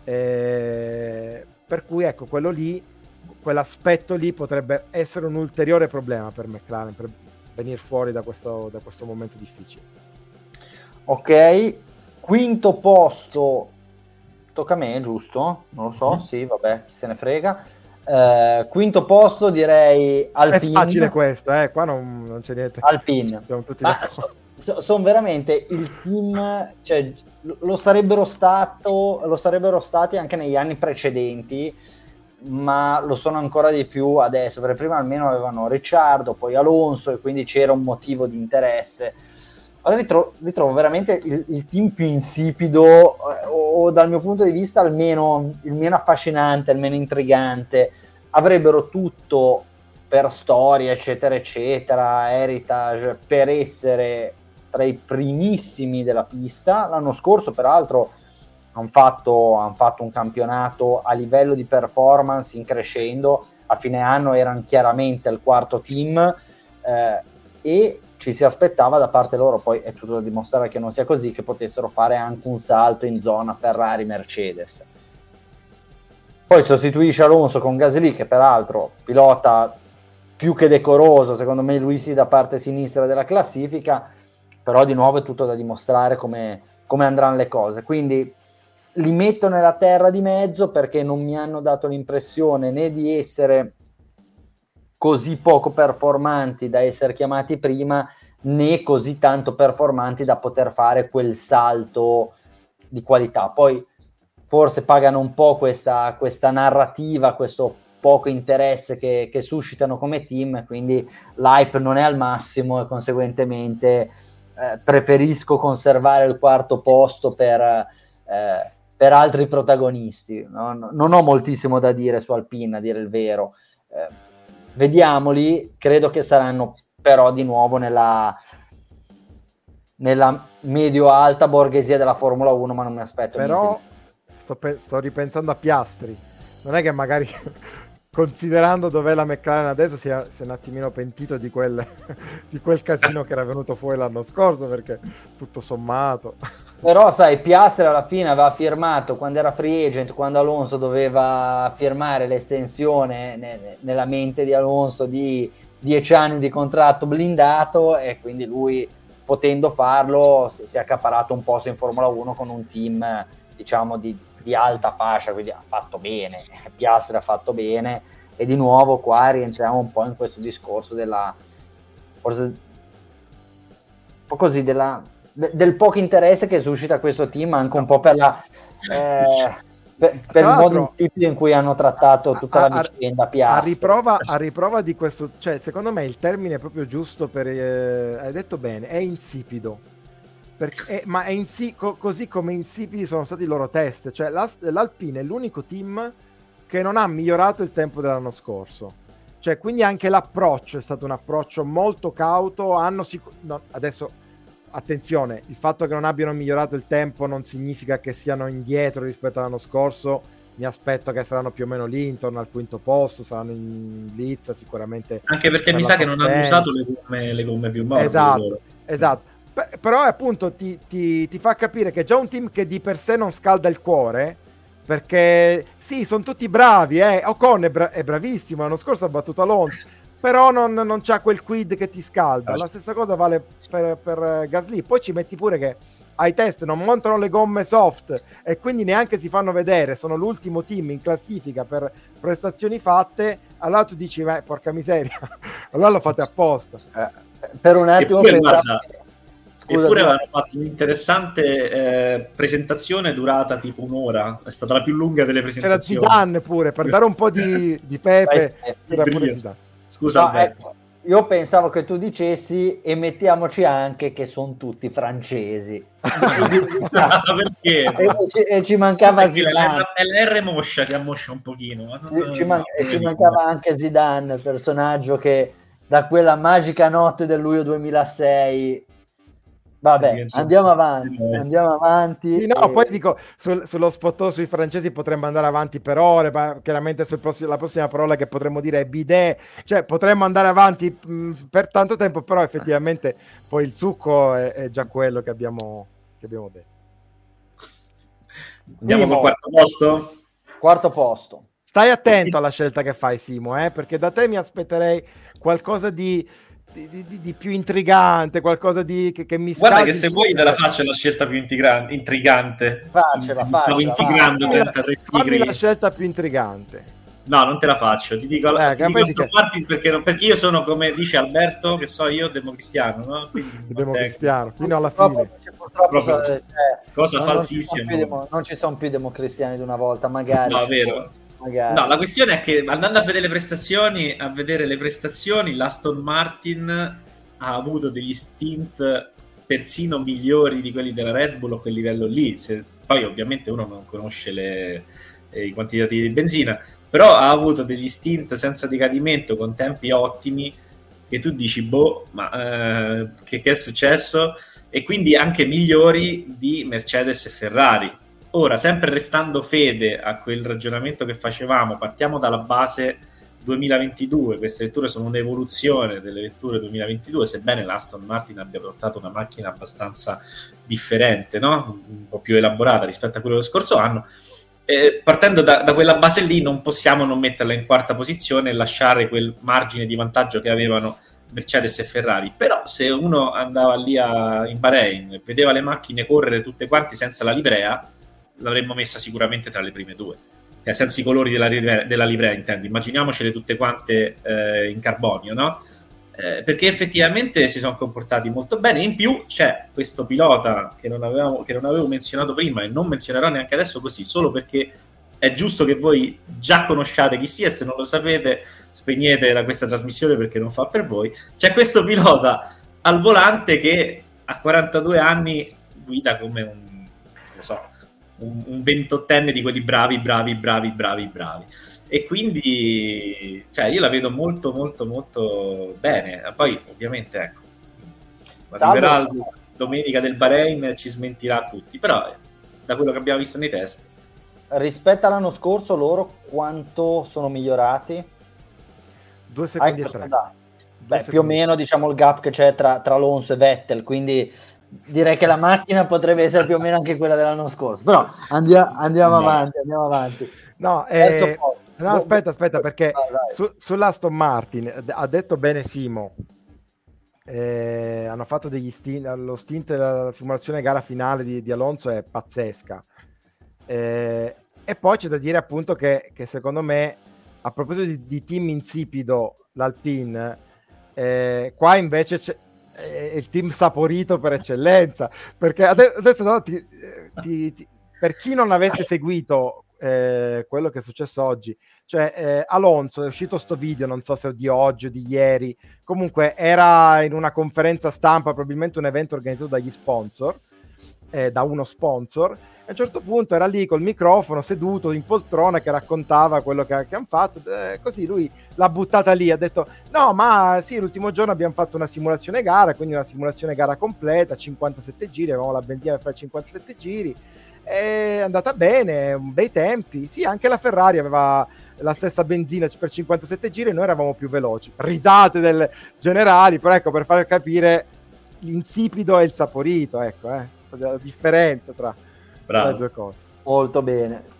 Eh, per cui ecco, quello lì, quell'aspetto lì potrebbe essere un ulteriore problema per McLaren per venire fuori da questo, da questo momento difficile. Ok, quinto posto tocca a me, giusto? Non lo so, mm-hmm. sì, vabbè, chi se ne frega. Eh, quinto posto direi Alpine. È facile questo, eh? qua non, non c'è niente. Alpine. So, sono veramente il team, cioè, lo sarebbero, stato, lo sarebbero stati anche negli anni precedenti, ma lo sono ancora di più adesso, perché prima almeno avevano Ricciardo, poi Alonso e quindi c'era un motivo di interesse allora ritrovo, ritrovo veramente il, il, team più insipido eh, o, o, dal mio punto di vista almeno il meno affascinante, il meno intrigante. Avrebbero tutto per storia, eccetera, eccetera, heritage, per essere tra i primissimi della pista. L'anno scorso, peraltro, hanno fatto, han fatto un campionato a livello di performance in crescendo. A fine anno erano chiaramente il quarto team eh, e ci si aspettava da parte loro, poi è tutto da dimostrare che non sia così, che potessero fare anche un salto in zona Ferrari-Mercedes. Poi sostituisce Alonso con Gasly, che peraltro pilota più che decoroso, secondo me lui sì da parte sinistra della classifica, però di nuovo è tutto da dimostrare come, come andranno le cose. Quindi li metto nella terra di mezzo perché non mi hanno dato l'impressione né di essere così poco performanti da essere chiamati prima né così tanto performanti da poter fare quel salto di qualità. Poi forse pagano un po' questa, questa narrativa, questo poco interesse che, che, suscitano come team, quindi l'hype non è al massimo e conseguentemente eh, preferisco conservare il quarto posto per, eh, per altri protagonisti. No? Non ho moltissimo da dire su Alpine, a dire il vero. Eh, vediamoli, credo che saranno però di nuovo nella, nella medio-alta borghesia della Formula 1, ma non mi aspetto. Però sto, pe- sto ripensando a Piastri. Non è che magari considerando dov'è la McLaren adesso si è, si è un attimino pentito di quel, di quel, casino che era venuto fuori l'anno scorso perché tutto sommato però sai Piastri alla fine aveva firmato quando era free agent quando Alonso doveva firmare l'estensione ne, nella mente di Alonso di 10 anni di contratto blindato e quindi lui potendo farlo si, si è accaparato un posto in Formula 1 con un team diciamo di di alta fascia, quindi ha fatto bene, Piastri ha fatto bene. E di nuovo qua rientriamo un po' in questo discorso della forse un po' così della, de, del poco interesse che suscita questo team anche un po' per la eh, per, per il modo in cui hanno trattato tutta a, la vicenda Piastri. A riprova, a riprova di questo, cioè secondo me il termine è proprio giusto per, eh, hai detto bene, è insipido perché, eh, ma è insi- co- così come insipidi sono stati i loro test. Cioè, la, l'Alpine è l'unico team che non ha migliorato il tempo dell'anno scorso. Cioè, quindi anche l'approccio è stato un approccio molto cauto. Hanno sic- no, adesso, attenzione, il fatto che non abbiano migliorato il tempo non significa che siano indietro rispetto all'anno scorso. Mi aspetto che saranno più o meno lì, intorno al quinto posto, saranno in lizza sicuramente. Anche perché mi sa che non hanno usato le gomme, le gomme più morbide. Esatto, esatto però appunto ti, ti, ti, fa capire che è già un team che di per sé non scalda il cuore, perché sì, sono tutti bravi, eh. Ocon è, bra- è bravissimo, l'anno scorso ha battuto Alonso, però non, non c'ha quel quid che ti scalda. La stessa cosa vale per, per Gasly. Poi ci metti pure che ai test non montano le gomme soft e quindi neanche si fanno vedere, sono l'ultimo team in classifica per prestazioni fatte, allora tu dici, porca miseria, allora lo fate apposta. Eh, per un attimo pensavo, Scusa, Eppure avevano fatto un'interessante eh, presentazione durata tipo un'ora, è stata la più lunga delle presentazioni. C'era Zidane pure, per dare un po' di, di pepe. Scusa no. Ecco, io pensavo che tu dicessi e mettiamoci anche che sono tutti francesi. perché? E, ci, e ci mancava Zidane. È l'R moscia che ammoscia un pochino. Non, ci, man- ci mancava anche Zidane, personaggio che da quella magica notte del luglio 2006 Vabbè, andiamo avanti, andiamo avanti. Sì, no, e... poi dico, sul, sullo sfottò sui francesi potremmo andare avanti per ore, ma chiaramente prossimo, la prossima parola che potremmo dire è bidet, cioè potremmo andare avanti mh, per tanto tempo, però effettivamente poi il succo è, è già quello che abbiamo, che abbiamo detto. Andiamo Simo, col quarto posto? Quarto posto. Stai attento alla scelta che fai, Simo, eh? perché da te mi aspetterei qualcosa di di, di, di, più intrigante, qualcosa di, che, che mi Guarda che se vuoi te la faccio la scelta più intrigante. intrigante. Faccela, faccela. intrigando fammi, fammi la scelta più intrigante. No, non te la faccio. Ti dico, eh, ti dico. Martin perché, non, perché, io sono, come dice Alberto, che so io, democristiano, no? democristiano, fino alla fine. Purtroppo, eh, cosa non, falsissima. Non, non ci sono più democristiani di una volta, magari. No, vero. Magari. No, la questione è che andando a vedere le prestazioni, a vedere le prestazioni, l'Aston Martin ha avuto degli stint persino migliori di quelli della Red Bull a quel livello lì. Se, poi ovviamente uno non conosce le, eh, i quantitativi di benzina, però ha avuto degli stint senza decadimento con tempi ottimi che tu dici, boh, ma eh, che, che è successo? E quindi anche migliori di Mercedes e Ferrari Ora, sempre restando fede a quel ragionamento che facevamo, partiamo dalla base 2022, queste vetture sono un'evoluzione delle vetture 2022, sebbene l'Aston Martin abbia portato una macchina abbastanza differente, no? un po' più elaborata rispetto a quello dello scorso anno. Eh, partendo da, da, quella base lì non possiamo non metterla in quarta posizione e lasciare quel margine di vantaggio che avevano Mercedes e Ferrari, però se uno andava lì a, in Bahrain e vedeva le macchine correre tutte quante senza la livrea, l'avremmo messa sicuramente tra le prime due. Cioè, senza i colori della, della livrea, intendo. Immaginiamocele tutte quante eh, in carbonio, no? eh, perché effettivamente si sono comportati molto bene. In più c'è questo pilota che non, avevamo, che non avevo menzionato prima e non menzionerò neanche adesso così, solo perché è giusto che voi già conosciate chi sia se non lo sapete spegnete da questa trasmissione perché non fa per voi. C'è questo pilota al volante che a 42 anni guida come un, so, un, un 28enne di quelli bravi, bravi, bravi, bravi, bravi. E quindi cioè, io la vedo molto, molto, molto bene. Poi, ovviamente, ecco, arriverà la domenica del Bahrain ci smentirà tutti, però da quello che abbiamo visto nei test. Rispetto all'anno scorso, loro quanto sono migliorati? Due secondi e tre. Beh, più o meno diciamo il gap che c'è tra, tra Alonso e Vettel, quindi direi che la macchina potrebbe essere più o meno anche quella dell'anno scorso. Però andia, andiamo no. avanti, andiamo avanti. No, eh, no aspetta, aspetta, perché vai, vai. Su, sull'Aston Martin ha detto bene Simo. Eh, hanno fatto degli stint, lo stint della simulazione gara finale di, di Alonso è pazzesca. Eh, e poi c'è da dire appunto che, che secondo me, a proposito di, di team insipido, l'Alpine, eh, qua invece c'è, è il team saporito per eccellenza, perché adesso, no, ti, ti, ti, per chi non avesse seguito eh, quello che è successo oggi, cioè eh, Alonso è uscito sto video, non so se di oggi o di ieri, comunque era in una conferenza stampa, probabilmente un evento organizzato dagli sponsor, eh, da uno sponsor, a un certo punto era lì col microfono seduto in poltrona che raccontava quello che, che hanno fatto. Eh, così lui l'ha buttata lì, ha detto: No, ma sì, l'ultimo giorno abbiamo fatto una simulazione gara, quindi una simulazione gara completa, 57 giri, avevamo la benzina per fare 57 giri. È andata bene, bei tempi. Sì, anche la Ferrari aveva la stessa benzina per 57 giri e noi eravamo più veloci. Risate del generali, però ecco, per far capire l'insipido e il saporito, ecco, eh, la differenza tra Bravo. le due cose. Molto bene.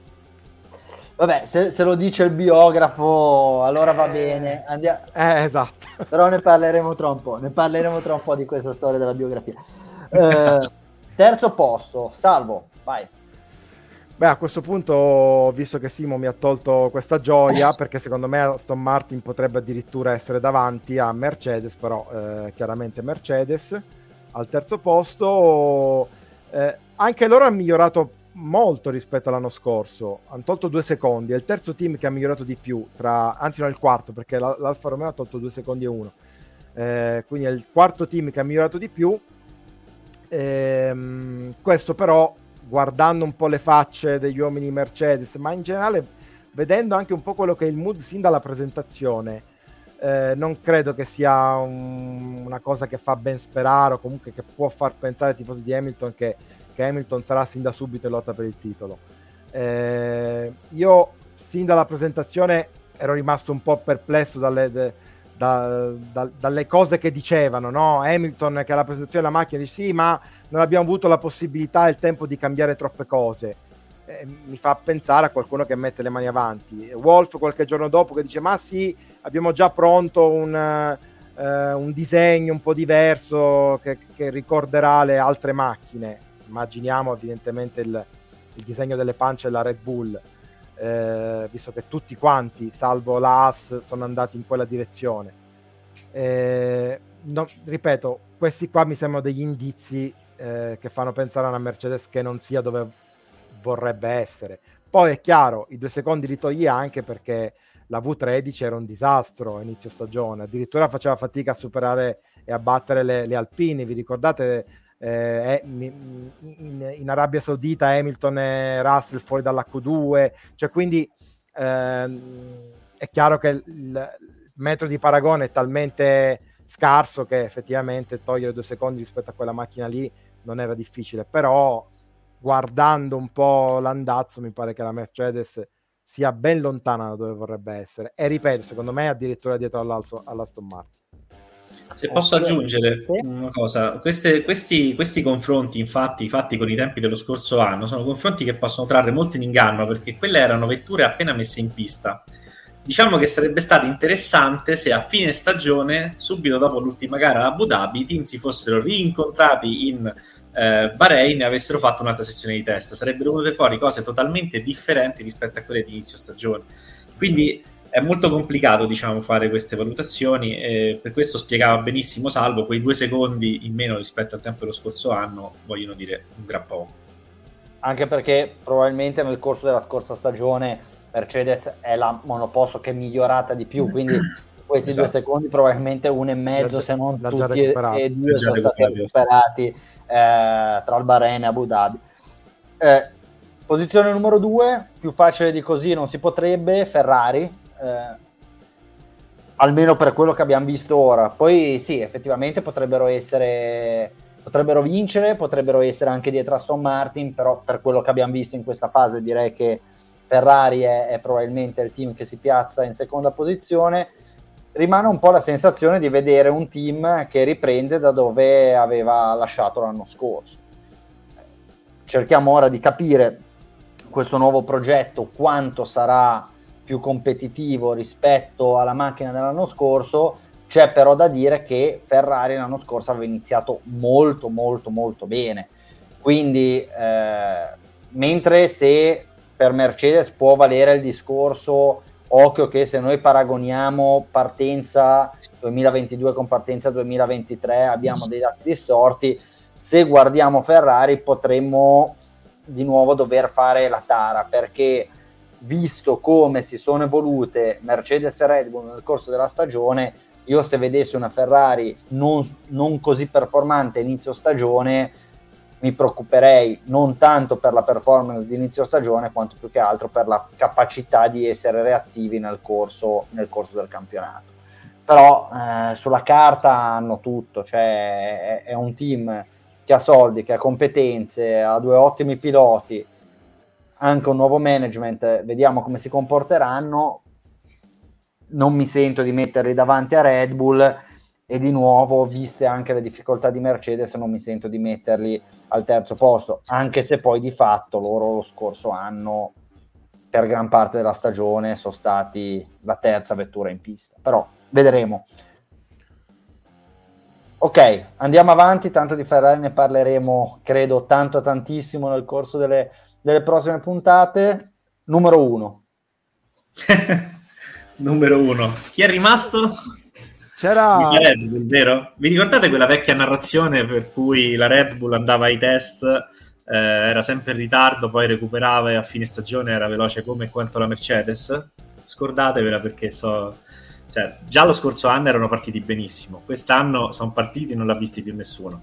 Vabbè, se, se, lo dice il biografo, allora va bene. Andiamo... Eh, esatto. Però ne parleremo tra un po'. Ne parleremo tra un po' di questa storia della biografia. Eh, terzo posto, Salvo, vai. Beh, a questo punto, visto che Simo mi ha tolto questa gioia, perché secondo me Aston Martin potrebbe addirittura essere davanti a Mercedes, però eh, chiaramente Mercedes al terzo posto. Eh, anche loro hanno migliorato molto rispetto all'anno scorso. Hanno tolto due secondi. È il terzo team che ha migliorato di più, tra, anzi, no, il quarto perché l'Alfa Romeo ha tolto due secondi e uno. Eh, quindi è il quarto team che ha migliorato di più. Eh, questo però, guardando un po' le facce degli uomini Mercedes, ma in generale vedendo anche un po' quello che è il mood sin dalla presentazione, eh, non credo che sia un, una cosa che fa ben sperare o comunque che può far pensare ai tifosi di Hamilton che che Hamilton sarà sin da subito in lotta per il titolo. Eh, io sin dalla presentazione ero rimasto un po' perplesso dalle, de, da, da, dalle cose che dicevano, no? Hamilton che alla presentazione della macchina dice sì, ma non abbiamo avuto la possibilità e il tempo di cambiare troppe cose. Eh, mi fa pensare a qualcuno che mette le mani avanti. Wolf qualche giorno dopo che dice ma sì, abbiamo già pronto un, uh, un disegno un po' diverso che, che ricorderà le altre macchine immaginiamo evidentemente il, il disegno delle pance della Red Bull, eh, visto che tutti quanti, salvo la Haas, sono andati in quella direzione. Eh, no, ripeto, questi qua mi sembrano degli indizi eh, che fanno pensare a una Mercedes che non sia dove vorrebbe essere. Poi è chiaro, i due secondi li togli anche perché la V13 era un disastro a inizio stagione, addirittura faceva fatica a superare e a battere le, le Alpine. Vi ricordate eh, in, in, Arabia Saudita Hamilton e Russell fuori dalla Q2, cioè quindi ehm, è chiaro che il, il metro di paragone è talmente scarso che effettivamente togliere due secondi rispetto a quella macchina lì non era difficile, però guardando un po' l'andazzo mi pare che la Mercedes sia ben lontana da dove vorrebbe essere e ripeto, secondo me addirittura dietro all'Aston Martin. Se posso aggiungere una cosa, Queste, questi, questi, confronti, infatti, fatti con i tempi dello scorso anno, sono confronti che possono trarre molto in inganno perché quelle erano vetture appena messe in pista. Diciamo che sarebbe stato interessante se a fine stagione, subito dopo l'ultima gara a Abu Dhabi, i team si fossero rincontrati in eh, Bahrain avessero fatto un'altra sessione di test. Sarebbero venute fuori cose totalmente differenti rispetto a quelle di inizio stagione. Quindi è molto complicato diciamo, fare queste valutazioni e per questo spiegava benissimo Salvo, quei due secondi in meno rispetto al tempo dello scorso anno vogliono dire un gran poco. Anche perché probabilmente nel corso della scorsa stagione Mercedes è la monoposto che è migliorata di più, quindi questi esatto. due secondi probabilmente uno e mezzo se non tutti e due sono stati recuperati eh, tra il Bahrain e Abu Dhabi. Eh, posizione numero due, più facile di così non si potrebbe, Ferrari, eh, almeno per quello che abbiamo visto ora. Poi sì, effettivamente potrebbero essere potrebbero vincere, potrebbero essere anche dietro a Aston Martin, però per quello che abbiamo visto in questa fase direi che Ferrari è, è probabilmente il team che si piazza in seconda posizione rimane un po' la sensazione di vedere un team che riprende da dove aveva lasciato l'anno scorso. Cerchiamo ora di capire questo nuovo progetto quanto sarà più competitivo rispetto alla macchina dell'anno scorso. C'è però da dire che Ferrari l'anno scorso aveva iniziato molto molto molto bene. Quindi eh, mentre se per Mercedes può valere il discorso occhio che se noi paragoniamo partenza 2022 con partenza 2023 abbiamo dei dati distorti, se guardiamo Ferrari potremmo di nuovo dover fare la tara perché visto come si sono evolute Mercedes e Red Bull nel corso della stagione, io se vedessi una Ferrari non, non così performante inizio stagione mi preoccuperei non tanto per la performance di inizio stagione quanto più che altro per la capacità di essere reattivi nel corso, nel corso del campionato. Però eh, sulla carta hanno tutto, cioè è, è, un team che ha soldi, che ha competenze, ha due ottimi piloti, anche un nuovo management, vediamo come si comporteranno. Non mi sento di metterli davanti a Red Bull e di nuovo, viste anche le difficoltà di Mercedes, non mi sento di metterli al terzo posto, anche se poi di fatto loro lo scorso anno, per gran parte della stagione, sono stati la terza vettura in pista. Però vedremo. Ok, andiamo avanti, tanto di Ferrari ne parleremo, credo, tanto tantissimo nel corso delle, delle prossime puntate. Numero uno. Numero uno. Chi è rimasto? C'era... Red Bull, vero? Vi ricordate quella vecchia narrazione per cui la Red Bull andava ai test, eh, era sempre in ritardo, poi recuperava e a fine stagione era veloce come quanto la Mercedes? Scordatevela perché so... Cioè, già lo scorso anno erano partiti benissimo, quest'anno sono partiti e non l'ha visti più nessuno.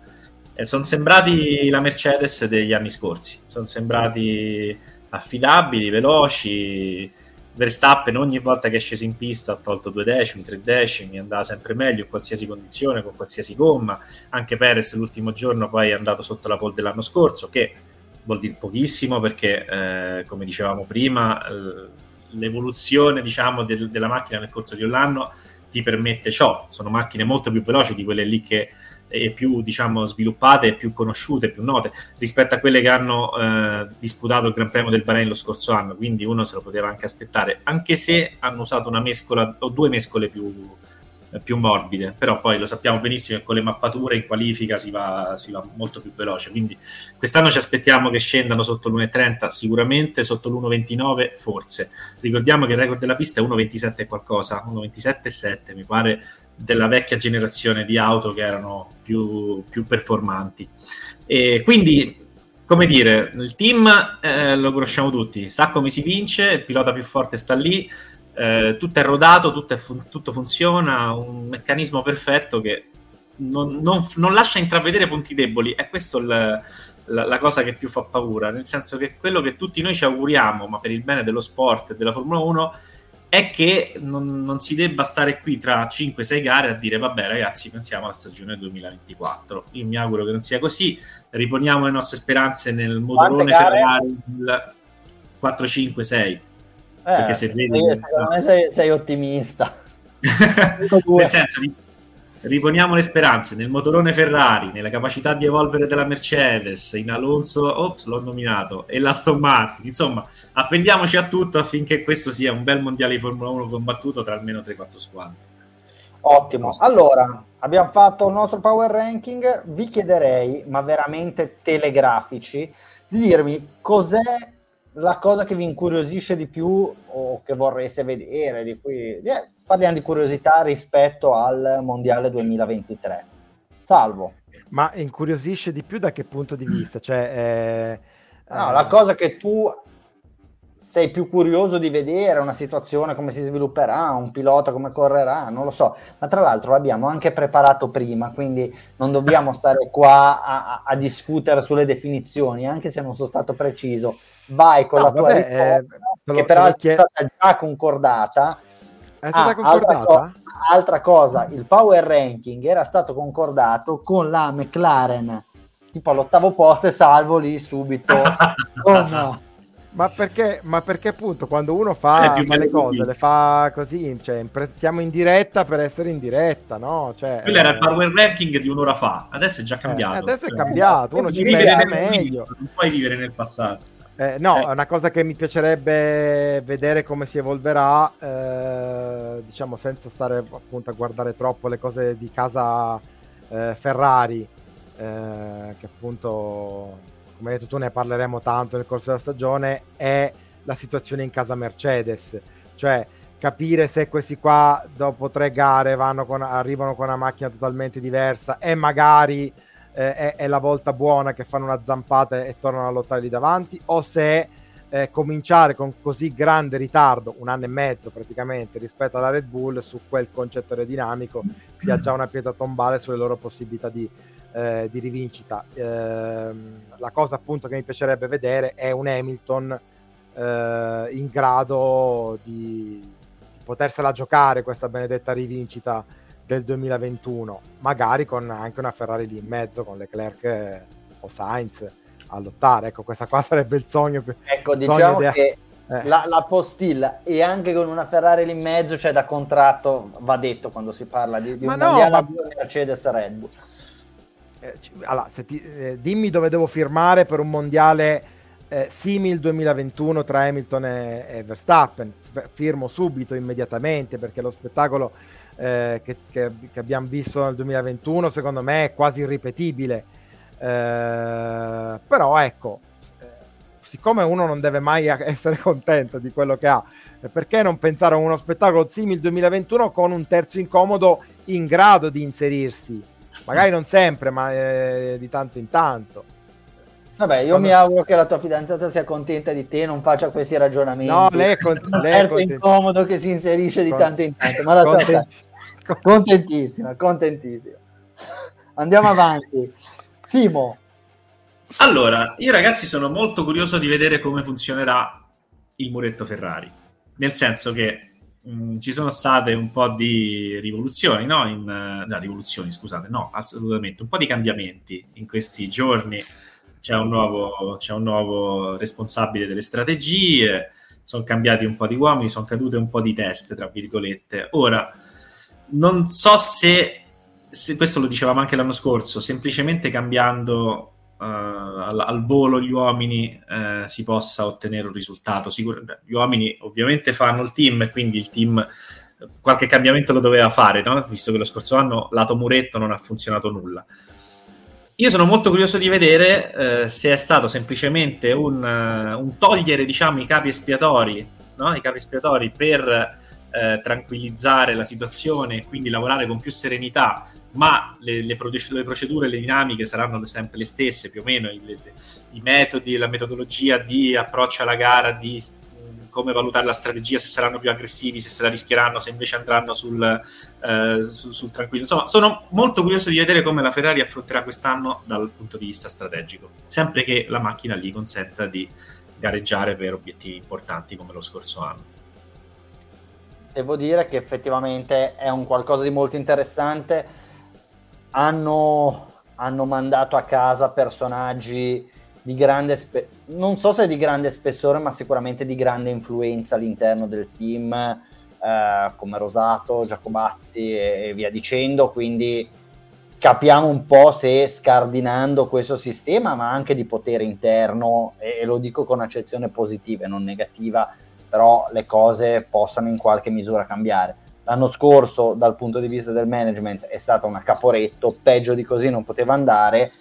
E sono sembrati la Mercedes degli anni scorsi, sono sembrati affidabili, veloci, Verstappen ogni volta che è sceso in pista ha tolto due decimi, tre decimi, andava sempre meglio in qualsiasi condizione, con qualsiasi gomma. Anche Perez l'ultimo giorno poi è andato sotto la pole dell'anno scorso, che vuol dire pochissimo perché, eh, come dicevamo prima, l'evoluzione diciamo, del, della macchina nel corso di un anno ti permette ciò. Sono macchine molto più veloci di quelle lì che e più diciamo, sviluppate, più conosciute, più note rispetto a quelle che hanno eh, disputato il Gran Premio del Bahrain lo scorso anno, quindi uno se lo poteva anche aspettare, anche se hanno usato una mescola o due mescole più, più morbide, però poi lo sappiamo benissimo che con le mappature in qualifica si va, si va molto più veloce, quindi quest'anno ci aspettiamo che scendano sotto l'1.30 sicuramente, sotto l'1.29 forse. Ricordiamo che il record della pista è 1.27 e qualcosa, 1.27,7 mi pare della vecchia generazione di auto che erano più, più performanti. E quindi come dire, il team eh, lo conosciamo tutti, sa come si vince, il pilota più forte sta lì, eh, tutto è rodato, tutto, è fun- tutto, funziona, un meccanismo perfetto che non, non, non lascia intravedere punti deboli. È questa la, la, cosa che più fa paura, nel senso che quello che tutti noi ci auguriamo, ma per il bene dello sport e della Formula 1, è che non, non, si debba stare qui tra 5-6 gare a dire vabbè ragazzi pensiamo alla stagione 2024 io mi auguro che non sia così. Riponiamo le nostre speranze nel motorone Ferrari 4-5-6 eh, perché se vedi... Secondo me sei, sei ottimista. Nel senso, riponiamo le speranze nel motorone Ferrari, nella capacità di evolvere della Mercedes, in Alonso, ops, l'ho nominato, e l'Aston Martin. Insomma, appendiamoci a tutto affinché questo sia un bel mondiale di Formula 1 combattuto tra almeno 3-4 squadre. Ottimo. Allora, abbiamo fatto il nostro power ranking. Vi chiederei, ma veramente telegrafici, di dirmi cos'è la cosa che vi incuriosisce di più o che vorreste vedere, di cui eh, parliamo di curiosità rispetto al Mondiale 2023. Salvo. Ma incuriosisce di più da che punto di vista? Cioè, eh, no, eh... la cosa che tu sei più curioso di vedere una situazione come si svilupperà, un pilota come correrà, non lo so. Ma tra l'altro l'abbiamo anche preparato prima, quindi non dobbiamo stare qua a, a discutere sulle definizioni, anche se non sono stato preciso. Vai con no, la tua vabbè, risposta, eh, che peraltro è stata già concordata. È stata ah, concordata? Altra, co- altra cosa, il power ranking era stato concordato con la McLaren tipo all'ottavo posto e salvo lì subito con ma perché, ma perché appunto quando uno fa, le cose, le fa così, cioè siamo in diretta per essere in diretta, no? Cioè, Quello eh, era il power ranking di un'ora fa, adesso è già eh, cambiato. Eh, adesso è cambiato, uno ci pensa meglio. Non puoi vivere nel passato. Eh, no, è una cosa che mi piacerebbe vedere come si evolverà, eh, diciamo senza stare appunto a guardare troppo le cose di casa eh, Ferrari, eh, che appunto come hai detto tu ne parleremo tanto nel corso della stagione, è la situazione in casa Mercedes, cioè capire se questi qua dopo tre gare con, arrivano con una macchina totalmente diversa e magari eh, è, è, la volta buona che fanno una zampata e tornano a lottare lì davanti, o se eh, cominciare con così grande ritardo, un anno e mezzo praticamente, rispetto alla Red Bull su quel concetto aerodinamico, sia già una pietra tombale sulle loro possibilità di, eh, di rivincita. Eh, la cosa appunto che mi piacerebbe vedere è un Hamilton eh, in grado di potersela giocare questa benedetta rivincita del 2021, magari con anche una Ferrari lì in mezzo con Leclerc o Sainz a lottare. Ecco, questa qua sarebbe il sogno. Ecco, diciamo sogno che eh. la, la, postilla e anche con una Ferrari lì in mezzo, cioè da contratto, va detto quando si parla di, di un no, mondiale ma... Mercedes Red Bull. Eh, allora, ti, eh, dimmi dove devo firmare per un mondiale eh, simil 2021 tra Hamilton e, e, Verstappen. Firmo subito, immediatamente, perché lo spettacolo eh, che, che, che, abbiamo visto nel 2021 secondo me è quasi irripetibile. Eh, però ecco, eh, siccome uno non deve mai essere contento di quello che ha, perché non pensare a uno spettacolo simil 2021 con un terzo incomodo in grado di inserirsi? magari non sempre, ma eh, di tanto in tanto. Vabbè, io mi auguro che la tua fidanzata sia contenta di te, non faccia questi ragionamenti. No, lei è, con... lei è incomodo che si inserisce di con... tanto in tanto, ma la tua contentissima, contentissima. Andiamo avanti. Simo. Allora, io ragazzi sono molto curioso di vedere come funzionerà il muretto Ferrari. Nel senso che Mm, ci sono state un po' di rivoluzioni, no? In, no, rivoluzioni, scusate, no, assolutamente, un po' di cambiamenti in questi giorni. C'è un nuovo, c'è un nuovo responsabile delle strategie, sono cambiati un po' di uomini, sono cadute un po' di teste, tra virgolette. Ora, non so se, se questo lo dicevamo anche l'anno scorso, semplicemente cambiando uh, al, al, volo gli uomini uh, si possa ottenere un risultato. Sicur- gli uomini ovviamente fanno il team quindi il team qualche cambiamento lo doveva fare, no? visto che lo scorso anno lato muretto non ha funzionato nulla. Io sono molto curioso di vedere uh, se è stato semplicemente un, un togliere diciamo, i capi espiatori, no? i capi espiatori per tranquillizzare la situazione e quindi lavorare con più serenità ma le, le, procedure, le dinamiche saranno sempre le stesse, più o meno, i, le, i metodi, la metodologia di approccio alla gara, di come valutare la strategia, se saranno più aggressivi, se se la rischieranno, se invece andranno sul, eh, sul, sul, tranquillo. Insomma, sono molto curioso di vedere come la Ferrari affronterà quest'anno dal punto di vista strategico, sempre che la macchina gli consenta di gareggiare per obiettivi importanti come lo scorso anno. Devo dire che effettivamente è un qualcosa di molto interessante hanno, hanno mandato a casa personaggi di grande, spe- non so se di grande spessore, ma sicuramente di grande influenza all'interno del team, eh, come Rosato, Giacobazzi e, e via dicendo. Quindi capiamo un po' se scardinando questo sistema, ma anche di potere interno, e, lo dico con accezione positiva e non negativa, però le cose possano in qualche misura cambiare L'anno scorso, dal punto di vista del management, è stata una caporetto, peggio di così non poteva andare.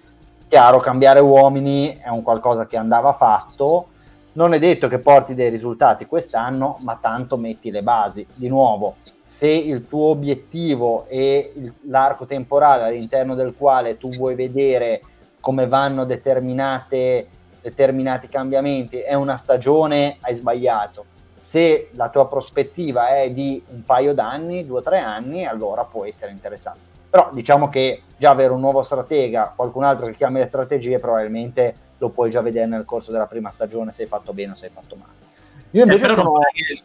Chiaro, cambiare uomini è un qualcosa che andava fatto. non è detto che porti dei risultati quest'anno, ma tanto metti le basi. Di nuovo, se il tuo obiettivo è l'arco temporale all'interno del quale tu vuoi vedere come vanno determinati cambiamenti, è una stagione, hai sbagliato. Se la tua prospettiva è di un paio d'anni, due o tre anni, allora può essere interessante. Però diciamo che già avere un nuovo stratega, qualcun altro che chiami le strategie, probabilmente lo puoi già vedere nel corso della prima stagione se hai fatto bene o se hai fatto male. Io invece eh, sono...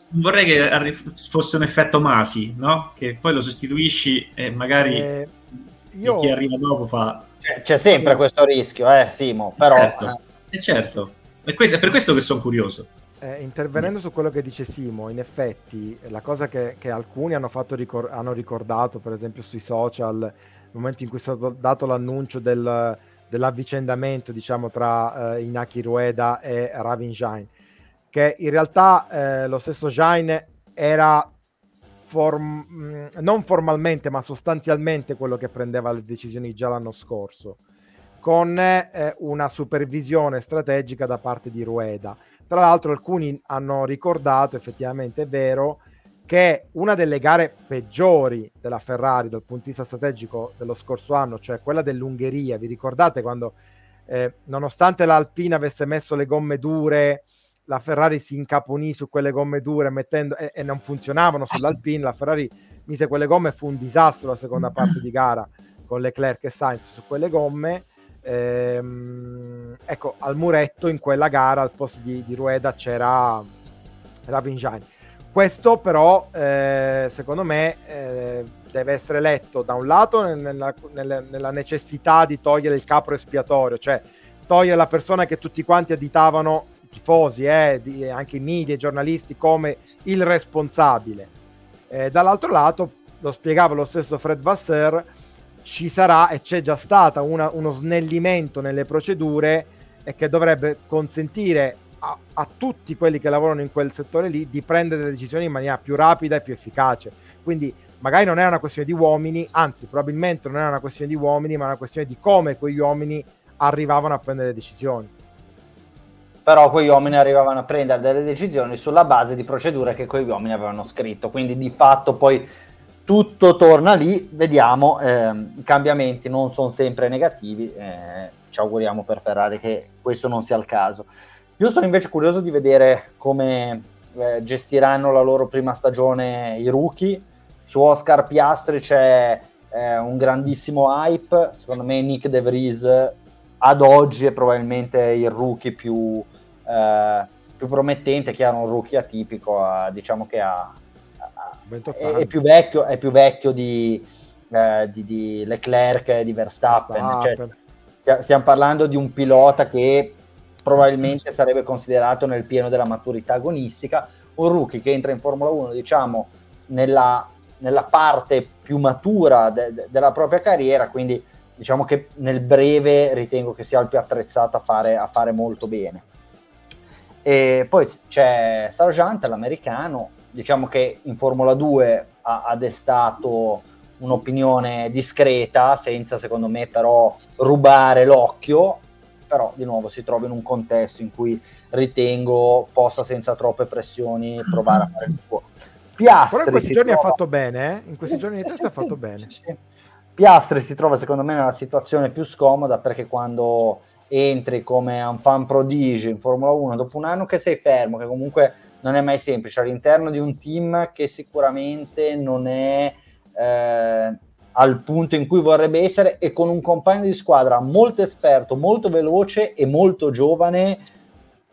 vorrei, che, vorrei che fosse un effetto Masi, no? Che poi lo sostituisci e magari eh, io... chi arriva dopo fa... C'è, c'è sempre questo rischio, eh, Simo, però... Certo. Eh, certo. E questo, è per questo che sono curioso. Eh, intervenendo su quello che dice Simo, in effetti la cosa che, che alcuni hanno, ricor- hanno, ricordato, per esempio sui social, nel momento in cui è stato dato l'annuncio del, dell'avvicendamento diciamo, tra eh, Inaki Rueda e Ravin Jain, che in realtà eh, lo stesso Jain era form- mm, non formalmente ma sostanzialmente quello che prendeva le decisioni già l'anno scorso, con eh, una supervisione strategica da parte di Rueda. Tra l'altro alcuni hanno ricordato, effettivamente è vero, che una delle gare peggiori della Ferrari dal punto di vista strategico dello scorso anno, cioè quella dell'Ungheria, vi ricordate quando eh, nonostante l'Alpina avesse messo le gomme dure, la Ferrari si incaponì su quelle gomme dure mettendo, e, e non funzionavano sull'Alpina, la Ferrari mise quelle gomme e fu un disastro la seconda parte di gara con Leclerc e Sainz su quelle gomme. Ehm, ecco, al muretto in quella gara al posto di, di Rueda c'era Ravinjani questo però, eh, secondo me, eh, deve essere letto da un lato nella, nella, nella, necessità di togliere il capro espiatorio, cioè togliere la persona che tutti quanti additavano, i tifosi, eh, di, anche i media, i giornalisti, come il responsabile. Eh, dall'altro lato, lo spiegava lo stesso Fred Vasseur, ci sarà e c'è già stato uno snellimento nelle procedure e che dovrebbe consentire a, a, tutti quelli che lavorano in quel settore lì di prendere decisioni in maniera più rapida e più efficace. Quindi magari non è una questione di uomini, anzi probabilmente non è una questione di uomini, ma è una questione di come quegli uomini arrivavano a prendere decisioni. Però quegli uomini arrivavano a prendere delle decisioni sulla base di procedure che quegli uomini avevano scritto, quindi di fatto poi tutto torna lì, vediamo, eh, i cambiamenti non sono sempre negativi, eh, ci auguriamo per Ferrari che questo non sia il caso. Io sono invece curioso di vedere come eh, gestiranno la loro prima stagione i rookie. Su Oscar Piastri c'è eh, un grandissimo hype. Secondo me Nick De Vries ad oggi è probabilmente il rookie più, eh, più promettente, che ha un rookie atipico, a, diciamo che ha, è, è, più vecchio, è più vecchio di, eh, di, di Leclerc e di Verstappen. Verstappen. Cioè, stiamo parlando di un pilota che probabilmente sarebbe considerato nel pieno della maturità agonistica. Un rookie che entra in Formula 1, diciamo, nella, nella parte più matura de, de, della propria carriera, quindi diciamo che nel breve ritengo che sia il più attrezzato a fare, a fare molto bene. E poi c'è Sargent, l'americano, diciamo che in Formula 2 ha, ha destato un'opinione discreta, senza secondo me però rubare l'occhio, però di nuovo si trova in un contesto in cui ritengo possa senza troppe pressioni provare a fare il suo. Piastri però in questi giorni trova... ha fatto bene, eh? in questi sì, giorni di testa sì, ha fatto bene. Piastri si trova secondo me nella situazione più scomoda perché quando entri come un fan prodigio in Formula 1 dopo un anno che sei fermo, che comunque non è mai semplice all'interno di un team che sicuramente non è eh, al punto in cui vorrebbe essere e con un compagno di squadra molto esperto, molto veloce e molto giovane,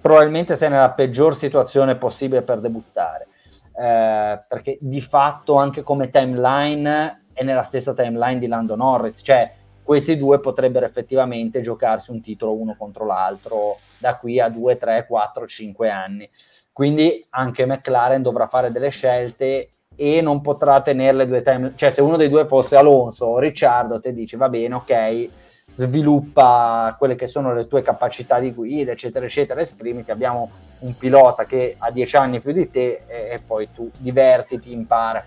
probabilmente sei nella peggior situazione possibile per debuttare. Eh, perché di fatto anche come timeline è nella stessa timeline di Lando Norris, cioè questi due potrebbero effettivamente giocarsi un titolo uno contro l'altro da qui a 2, 3, 4, 5 anni. Quindi anche McLaren dovrà fare delle scelte e non potrà tenere le due time, cioè se uno dei due fosse Alonso o Ricciardo, te dici va bene, ok, sviluppa quelle che sono le tue capacità di guida, eccetera, eccetera, esprimiti, abbiamo un pilota che ha dieci anni più di te e, e poi tu divertiti, impara.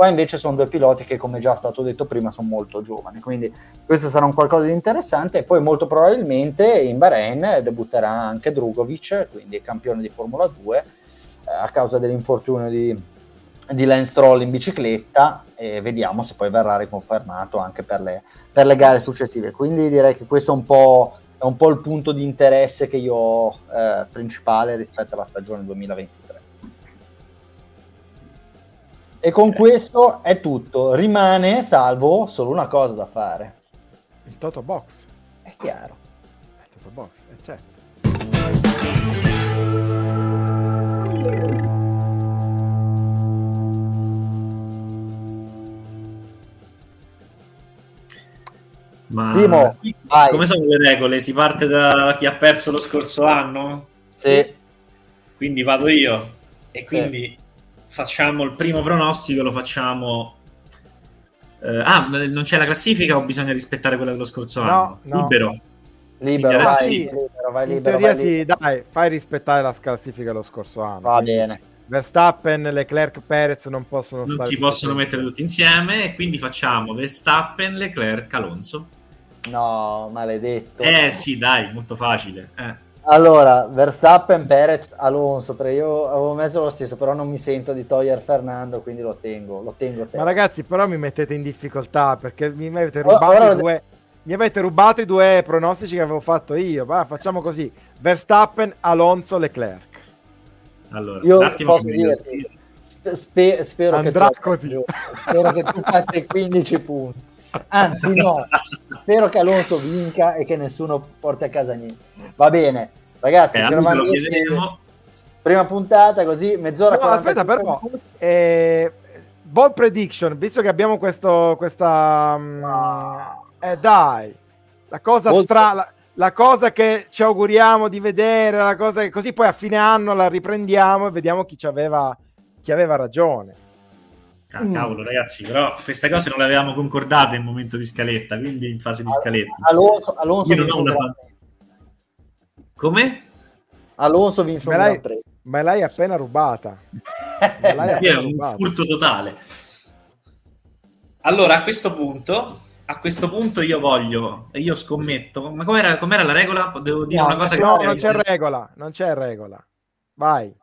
Qua invece sono due piloti che, come già stato detto prima, sono molto giovani, quindi questo sarà un qualcosa di interessante e poi molto probabilmente in Bahrain debutterà anche Drugovic, quindi campione di Formula 2, eh, a causa dell'infortunio di, di Lance Stroll in bicicletta e vediamo se poi verrà riconfermato anche per le, per le gare successive. Quindi direi che questo è un po', è un po il punto di interesse che io ho eh, principale rispetto alla stagione 2023. E con questo è tutto. Rimane, salvo, solo una cosa da fare. Il Toto Box. È chiaro. Il Toto Box, è certo. Ma Simo, vai. come sono le regole? Si parte da chi ha perso lo scorso anno? Sì. Quindi vado io. E quindi facciamo il primo pronostico, lo facciamo... Eh, ah, non c'è la classifica o bisogna rispettare quella dello scorso No, anno? no. Libero. Libero, vai, adesso- libero, vai In libero, teoria vai sì, libero. dai, fai rispettare la classifica dello scorso anno. Va bene. Verstappen, Leclerc, Perez non possono Non stare si possono insieme. mettere tutti insieme e quindi facciamo Verstappen, Leclerc, Alonso. No, maledetto. Eh sì, dai, molto facile. Eh. Allora, Verstappen, Perez, Alonso, perché io avevo messo lo stesso, però non mi sento di togliere Fernando, quindi lo tengo, lo tengo. te. Ma ragazzi, però mi mettete in difficoltà perché mi avete rubato, ora- i, due, mi avete rubato i due pronostici che avevo fatto io. Va, facciamo così: Verstappen, Alonso, Leclerc. Allora, Io un attimo posso che dirti. Spe- spero, che Andrà tu, così. spero che tu faccia i 15 punti. Anzi, no, spero che Alonso vinca e che nessuno porti a casa niente. Va bene, ragazzi, Eh, eravamo lo vedremo. prima puntata, così mezz'ora. No, aspetta, 45 però, eh, ball prediction, visto che abbiamo questo, questa... mm, Ah. eh dai, la cosa Molto- stra... La, la cosa che ci auguriamo di vedere, la cosa che così poi a fine anno la riprendiamo e vediamo chi ci aveva, chi aveva ragione. Ah, Mm. cavolo, ragazzi, però queste cose non le avevamo concordate in momento di scaletta, quindi in fase di scaletta. Alonso, Alonso Io non ho un una Gran fa- Premio. Come? Alonso vince un Me l'hai- Gran Premio. Me l'hai appena rubata. Me l'hai Qui è appena un rubata. furto totale. Allora, a questo punto, a questo punto io voglio, e io scommetto, ma com'era, com'era la regola? Devo dire No, una cosa che No, non c'è regola, non c'è regola. Vai.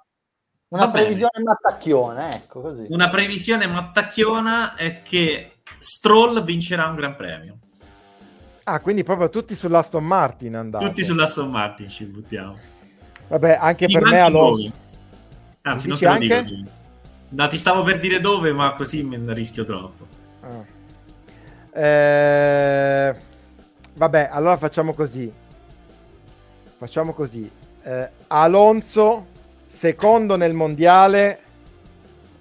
Una Va bene. previsione mattacchione, ecco così. Una previsione mattacchiona è che Stroll vincerà un gran premio. Ah, quindi proprio tutti sull'Aston Martin andate. Tutti sull'Aston Martin ci buttiamo. Vabbè, anche Ti per me Alonso. Anzi, non te lo dico. anche? Gino. No, ti stavo per dire dove, ma così me ne rischio troppo. Ah. Eh, Vabbè, allora facciamo così. Facciamo così. Eh, Alonso, secondo nel mondiale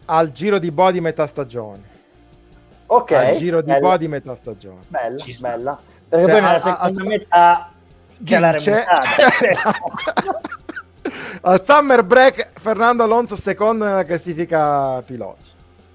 al giro di boa di metà stagione. Ok, al giro di di metà stagione. bella, bella. Perché Cioè, poi nella a- seconda a- metà c'è la remontata. al summer break Fernando Alonso secondo nella classifica piloti.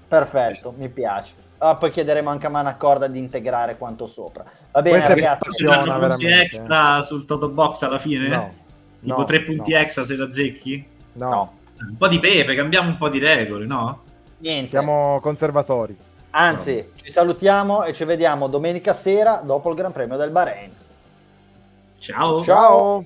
Perfetto, mi piace. Ah, poi chiederemo anche a Manaccorda di integrare quanto sopra. Va bene, Questa ragazzi. Ci punti extra sul Toto Box alla fine? No. Tipo no, tre punti no, extra se la zecchi? No, No, Un po' di pepe, cambiamo un po' di regole, no? niente. siamo conservatori. Anzi, ci salutiamo e ci vediamo domenica sera dopo il Gran Premio del Bahrain. Ciao! Ciao. Ciao.